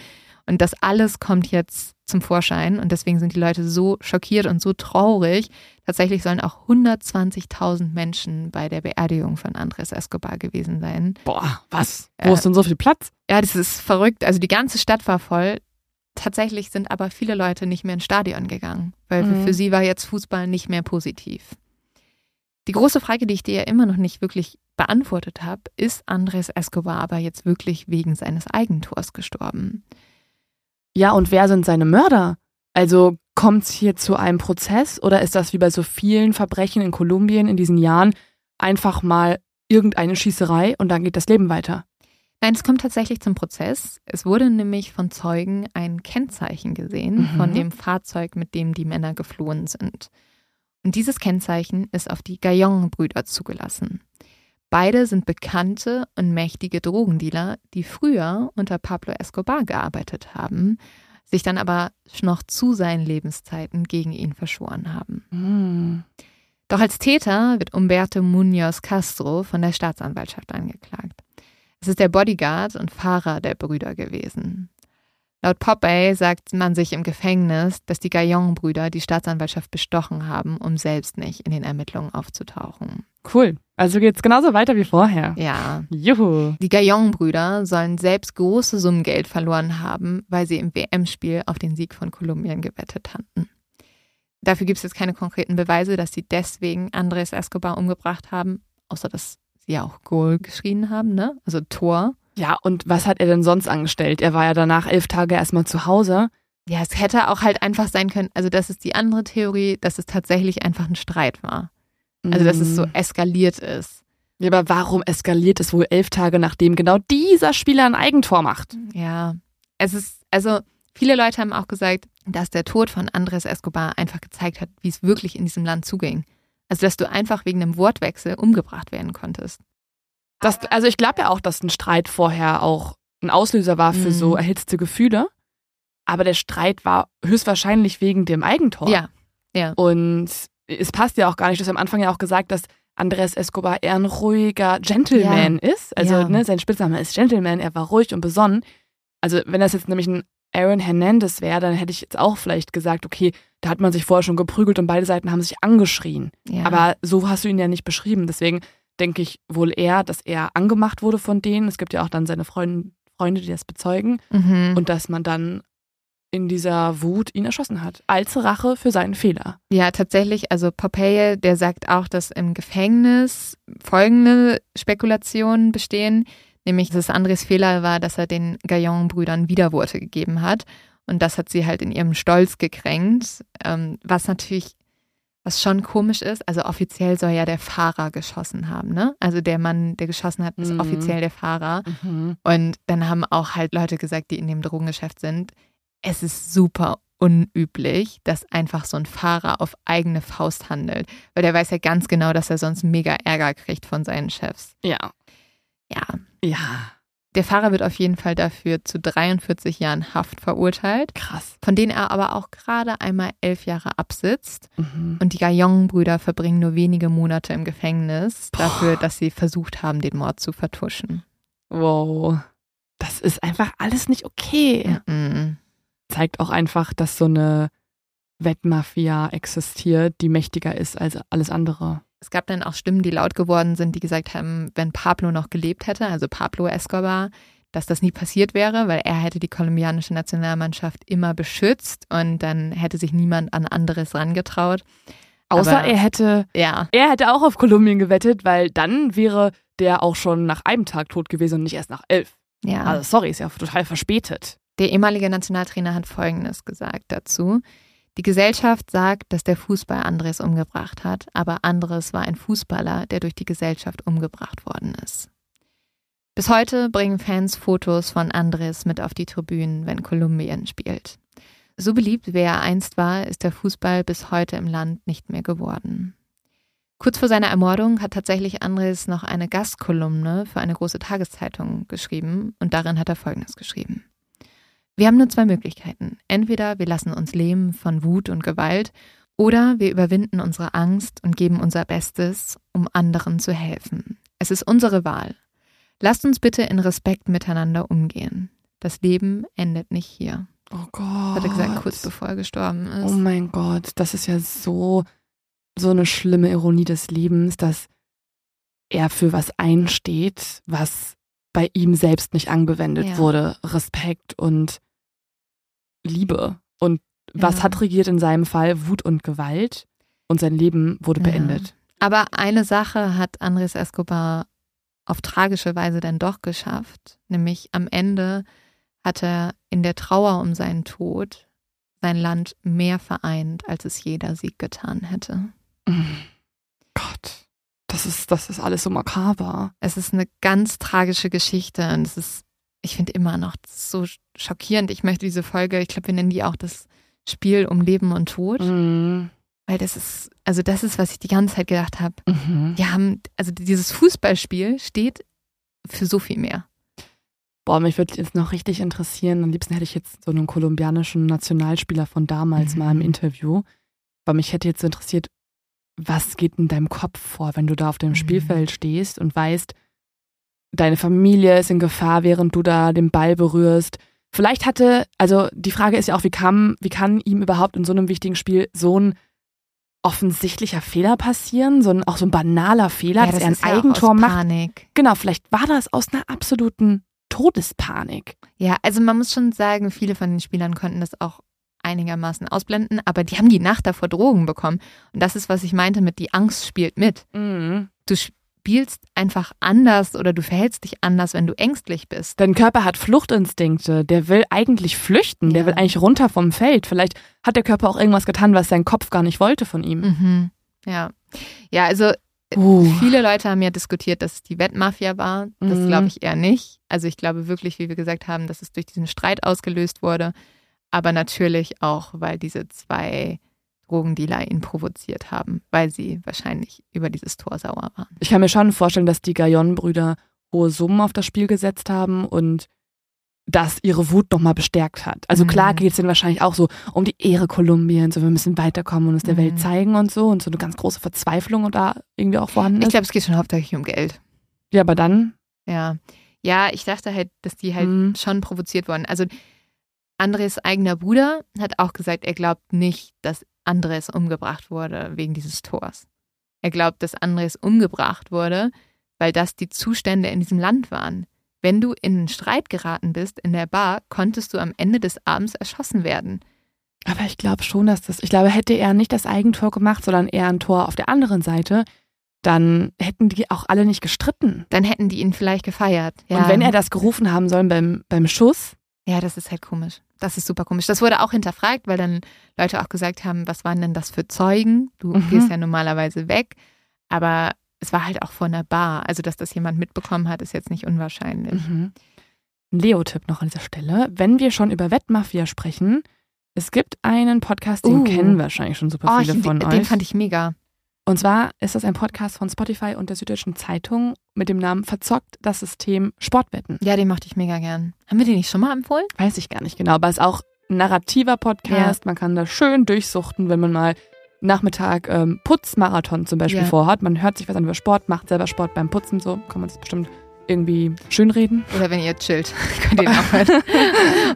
Und das alles kommt jetzt zum Vorschein und deswegen sind die Leute so schockiert und so traurig. Tatsächlich sollen auch 120.000 Menschen bei der Beerdigung von Andres Escobar gewesen sein. Boah, was? Wo äh, ist denn so viel Platz? Ja, das ist verrückt. Also die ganze Stadt war voll. Tatsächlich sind aber viele Leute nicht mehr ins Stadion gegangen, weil mhm. für sie war jetzt Fußball nicht mehr positiv. Die große Frage, die ich dir ja immer noch nicht wirklich beantwortet habe, ist Andres Escobar aber jetzt wirklich wegen seines Eigentors gestorben? Ja, und wer sind seine Mörder? Also kommt es hier zu einem Prozess oder ist das wie bei so vielen Verbrechen in Kolumbien in diesen Jahren einfach mal irgendeine Schießerei und dann geht das Leben weiter? Nein, es kommt tatsächlich zum Prozess. Es wurde nämlich von Zeugen ein Kennzeichen gesehen mhm. von dem Fahrzeug, mit dem die Männer geflohen sind. Und dieses Kennzeichen ist auf die Gaillon-Brüder zugelassen. Beide sind bekannte und mächtige Drogendealer, die früher unter Pablo Escobar gearbeitet haben, sich dann aber noch zu seinen Lebenszeiten gegen ihn verschworen haben. Mhm. Doch als Täter wird Umberto Munoz Castro von der Staatsanwaltschaft angeklagt. Es ist der Bodyguard und Fahrer der Brüder gewesen. Laut Popeye sagt man sich im Gefängnis, dass die Gaillon-Brüder die Staatsanwaltschaft bestochen haben, um selbst nicht in den Ermittlungen aufzutauchen. Cool. Also geht's genauso weiter wie vorher. Ja. Juhu. Die Gaillon-Brüder sollen selbst große Summen Geld verloren haben, weil sie im WM-Spiel auf den Sieg von Kolumbien gewettet hatten. Dafür gibt es jetzt keine konkreten Beweise, dass sie deswegen Andres Escobar umgebracht haben, außer dass sie ja auch Goal geschrien haben, ne? Also Tor. Ja, und was hat er denn sonst angestellt? Er war ja danach elf Tage erstmal zu Hause. Ja, es hätte auch halt einfach sein können, also das ist die andere Theorie, dass es tatsächlich einfach ein Streit war. Also dass es so Mm. eskaliert ist. Ja, aber warum eskaliert es wohl elf Tage, nachdem genau dieser Spieler ein Eigentor macht? Ja, es ist, also viele Leute haben auch gesagt, dass der Tod von Andres Escobar einfach gezeigt hat, wie es wirklich in diesem Land zuging. Also dass du einfach wegen einem Wortwechsel umgebracht werden konntest. Das, also ich glaube ja auch, dass ein Streit vorher auch ein Auslöser war für Mhm. so erhitzte Gefühle. Aber der Streit war höchstwahrscheinlich wegen dem Eigentor. Ja, ja. Und es passt ja auch gar nicht. Du hast am Anfang ja auch gesagt, dass Andres Escobar eher ein ruhiger Gentleman ist. Also Ja. ne, sein Spitzname ist Gentleman, er war ruhig und besonnen. Also wenn das jetzt nämlich ein Aaron Hernandez wäre, dann hätte ich jetzt auch vielleicht gesagt, okay, da hat man sich vorher schon geprügelt und beide Seiten haben sich angeschrien. ja. Aber so hast du ihn ja nicht beschrieben. Deswegen denke ich wohl eher, dass er angemacht wurde von denen. Es gibt ja auch dann seine Freund, Freunde, die das bezeugen. mhm. Und dass man dann in dieser Wut ihn erschossen hat. Als Rache für seinen Fehler. Ja, tatsächlich, also Popeye, der sagt auch, dass im Gefängnis folgende Spekulationen bestehen, nämlich dass es Andres Fehler war, dass er den Gaillon-Brüdern Widerworte gegeben hat. Und das hat sie halt in ihrem Stolz gekränkt, ähm, was natürlich, was schon komisch ist. Also offiziell soll ja der Fahrer geschossen haben, ne? Also der Mann, der geschossen hat, ist Mhm. offiziell der Fahrer. Und dann haben auch halt Leute gesagt, die in dem Drogengeschäft sind, es ist super unüblich, dass einfach so ein Fahrer auf eigene Faust handelt, weil der weiß ja ganz genau, dass er sonst mega Ärger kriegt von seinen Chefs. Ja. Ja, Ja. Der Fahrer wird auf jeden Fall dafür zu 43 Jahren Haft verurteilt, Krass. von denen er aber auch gerade einmal elf Jahre absitzt. Mhm. Und die Gaillon-Brüder verbringen nur wenige Monate im Gefängnis Boah. dafür, dass sie versucht haben, den Mord zu vertuschen. Wow. Das ist einfach alles nicht okay. Mhm. Zeigt auch einfach, dass so eine Wettmafia existiert, die mächtiger ist als alles andere. Es gab dann auch Stimmen, die laut geworden sind, die gesagt haben, wenn Pablo noch gelebt hätte, also Pablo Escobar, dass das nie passiert wäre, weil er hätte die kolumbianische Nationalmannschaft immer beschützt und dann hätte sich niemand an anderes rangetraut. Außer Aber- er hätte, Ja, er hätte auch auf Kolumbien gewettet, weil dann wäre der auch schon nach einem Tag tot gewesen und nicht erst nach elf. ja. Also sorry, ist ja total verspätet. Der ehemalige Nationaltrainer hat Folgendes gesagt dazu. Die Gesellschaft sagt, dass der Fußball Andres umgebracht hat, aber Andres war ein Fußballer, der durch die Gesellschaft umgebracht worden ist. Bis heute bringen Fans Fotos von Andres mit auf die Tribünen, wenn Kolumbien spielt. So beliebt wie er einst war, ist der Fußball bis heute im Land nicht mehr geworden. Kurz vor seiner Ermordung hat tatsächlich Andres noch eine Gastkolumne für eine große Tageszeitung geschrieben und darin hat er Folgendes geschrieben. Wir haben nur zwei Möglichkeiten. Entweder wir lassen uns lähmen von Wut und Gewalt oder wir überwinden unsere Angst und geben unser Bestes, um anderen zu helfen. Es ist unsere Wahl. Lasst uns bitte in Respekt miteinander umgehen. Das Leben endet nicht hier. Oh Gott. Hat er gesagt, kurz bevor er gestorben ist. Oh mein Gott, das ist ja so, so eine schlimme Ironie des Lebens, dass er für was einsteht, was bei ihm selbst nicht angewendet Ja. wurde. Respekt und Liebe. Und was Ja. hat regiert in seinem Fall? Wut und Gewalt. Und sein Leben wurde Ja. beendet. Aber eine Sache hat Andres Escobar auf tragische Weise dann doch geschafft. Nämlich am Ende hat er in der Trauer um seinen Tod sein Land mehr vereint, als es jeder Sieg getan hätte. Gott, das ist, das ist alles so makaber. Es ist eine ganz tragische Geschichte und es ist, ich finde immer noch so schockierend. Ich möchte diese Folge, ich glaube, wir nennen die auch das Spiel um Leben und Tod, Mhm. weil das ist, also das ist, was ich die ganze Zeit gedacht habe. Mhm. Wir haben, also dieses Fußballspiel steht für so viel mehr. Boah, mich würde jetzt noch richtig interessieren. Am liebsten hätte ich jetzt so einen kolumbianischen Nationalspieler von damals Mhm. mal im Interview. Aber mich hätte jetzt interessiert, was geht in deinem Kopf vor, wenn du da auf dem Mhm. Spielfeld stehst und weißt, deine Familie ist in Gefahr, während du da den Ball berührst. Vielleicht hatte, also die Frage ist ja auch, wie kam, wie kann ihm überhaupt in so einem wichtigen Spiel so ein offensichtlicher Fehler passieren, so ein, auch so ein banaler Fehler, Ja, dass das er ein ja Eigentor macht. Panik. Genau, vielleicht war das aus einer absoluten Todespanik. Ja, also man muss schon sagen, viele von den Spielern konnten das auch einigermaßen ausblenden, aber die haben die Nacht davor Drogen bekommen. Und das ist, was ich meinte mit die Angst spielt mit. Mhm. Du spielst einfach anders oder du verhältst dich anders, wenn du ängstlich bist. Dein Körper hat Fluchtinstinkte, der will eigentlich flüchten, der Ja. will eigentlich runter vom Feld. Vielleicht hat der Körper auch irgendwas getan, was sein Kopf gar nicht wollte von ihm. Mhm. Ja. Ja, also Uh. viele Leute haben ja diskutiert, dass es die Wettmafia war. Das Mhm. glaube ich eher nicht. Also ich glaube wirklich, wie wir gesagt haben, dass es durch diesen Streit ausgelöst wurde. Aber natürlich auch, weil diese zwei Drogendealer ihn provoziert haben, weil sie wahrscheinlich über dieses Tor sauer waren. Ich kann mir schon vorstellen, dass die Gaillon-Brüder hohe Summen auf das Spiel gesetzt haben und das ihre Wut nochmal bestärkt hat. Also Mhm. klar geht es denen wahrscheinlich auch so um die Ehre Kolumbiens, so wir müssen weiterkommen und es der Mhm. Welt zeigen und so und so eine ganz große Verzweiflung da irgendwie auch vorhanden Ich ist. glaube, es geht schon hauptsächlich um Geld. ja, aber dann, Ja. Ja, ich dachte halt, dass die halt Mhm. schon provoziert wurden. Also Andres eigener Bruder hat auch gesagt, er glaubt nicht, dass Andres umgebracht wurde wegen dieses Tors. Er glaubt, dass Andres umgebracht wurde, weil das die Zustände in diesem Land waren. Wenn du in einen Streit geraten bist in der Bar, konntest du am Ende des Abends erschossen werden. aber ich glaube schon, dass das, ich glaube, hätte er nicht das Eigentor gemacht, sondern eher ein Tor auf der anderen Seite, dann hätten die auch alle nicht gestritten. Dann hätten die ihn vielleicht gefeiert. Ja. Und wenn er das gerufen haben sollen beim, beim Schuss, Ja, das ist halt komisch. Das ist super komisch. Das wurde auch hinterfragt, weil dann Leute auch gesagt haben, was waren denn das für Zeugen? Du Mhm. gehst ja normalerweise weg. Aber es war halt auch vor einer Bar. Also, dass das jemand mitbekommen hat, ist jetzt nicht unwahrscheinlich. Mhm. Ein Leo-Tipp noch an dieser Stelle. Wenn wir schon über Wettmafia sprechen, es gibt einen Podcast, den Uh. kennen wahrscheinlich schon super Oh, viele ich, von den euch. fand ich mega. Und zwar ist das ein Podcast von Spotify und der Süddeutschen Zeitung mit dem Namen Verzockt das System Sportwetten. Ja, den mochte ich mega gern. Haben wir den nicht schon mal empfohlen? Weiß ich gar nicht genau, aber ist auch ein narrativer Podcast. Man kann da schön durchsuchten, wenn man mal Nachmittag ähm, Putzmarathon zum Beispiel Ja. vorhat. Man hört sich was an über Sport, macht selber Sport beim Putzen, so kann man das bestimmt irgendwie schönreden. Oder wenn ihr chillt, könnt ihr auch hören.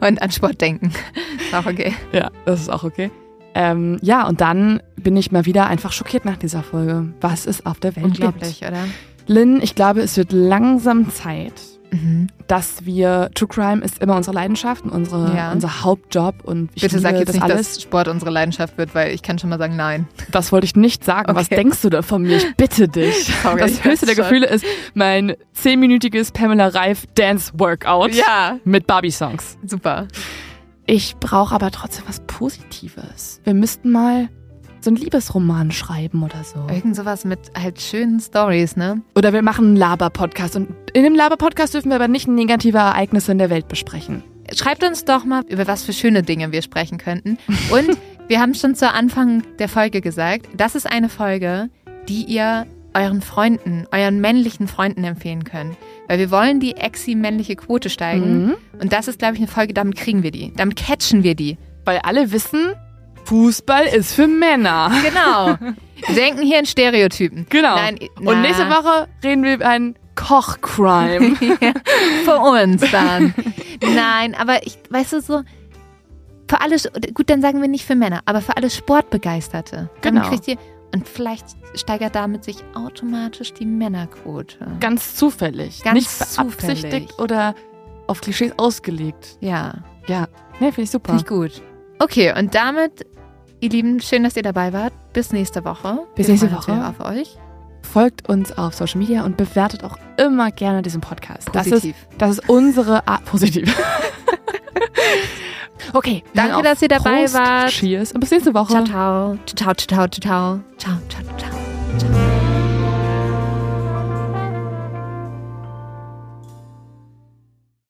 Und an Sport denken. Ist auch okay. Ja, das ist auch okay. Ähm, ja, und dann bin ich mal wieder einfach schockiert nach dieser Folge, was es auf der Welt Unglaublich, oder? gibt. Lynn, ich glaube, es wird langsam Zeit, Mhm. dass wir True Crime ist immer unsere Leidenschaft und unsere, Ja. unser Hauptjob und ich Bitte sag jetzt das nicht, alles. dass Sport unsere Leidenschaft wird, weil ich kann schon mal sagen, nein. Das wollte ich nicht sagen. Was Okay. denkst du da von mir? Ich bitte dich. Sorry, das höchste der schon. Gefühle ist mein zehnminütiges Pamela Reif Dance Workout Ja, mit Barbie-Songs. super. Ich brauche aber trotzdem was Positives. Wir müssten mal so einen Liebesroman schreiben oder so. Irgend sowas mit halt schönen Stories, ne? Oder wir machen einen Laber-Podcast. Und in dem Laber-Podcast dürfen wir aber nicht negative Ereignisse in der Welt besprechen. Schreibt uns doch mal, über was für schöne Dinge wir sprechen könnten. Und wir haben schon zu Anfang der Folge gesagt, das ist eine Folge, die ihr euren Freunden, euren männlichen Freunden empfehlen könnt. Weil wir wollen die exi-männliche Quote steigen. Mhm. Und das ist, glaube ich, eine Folge, damit kriegen wir die. Damit catchen wir die. Weil alle wissen, Fußball ist für Männer. Genau. wir denken hier in Stereotypen. Genau. Nein, Und nächste Woche reden wir über einen Koch-Crime. ja, für uns dann. Nein, aber ich, weißt du so, für alle, gut, dann sagen wir nicht für Männer, aber für alle Sportbegeisterte. Dann Genau. kriegt ihr, und vielleicht steigert damit sich automatisch die Männerquote. Ganz zufällig. Ganz Nicht zufällig. beabsichtigt oder auf Klischees ausgelegt. Ja, Ja, ne, finde ich super. finde ich gut. Okay, und damit, ihr Lieben, schön, dass ihr dabei wart. Bis nächste Woche. Bis Wir nächste freuen uns Woche. auf euch. Folgt uns auf Social Media und bewertet auch immer gerne diesen Podcast. Das ist, Positiv. das ist unsere Art. Positiv. okay. Danke, dass ihr dabei Prost, wart. Cheers und bis nächste Woche. Ciao, ciao. Ciao, ciao, ciao, ciao. Ciao, ciao, ciao. ciao.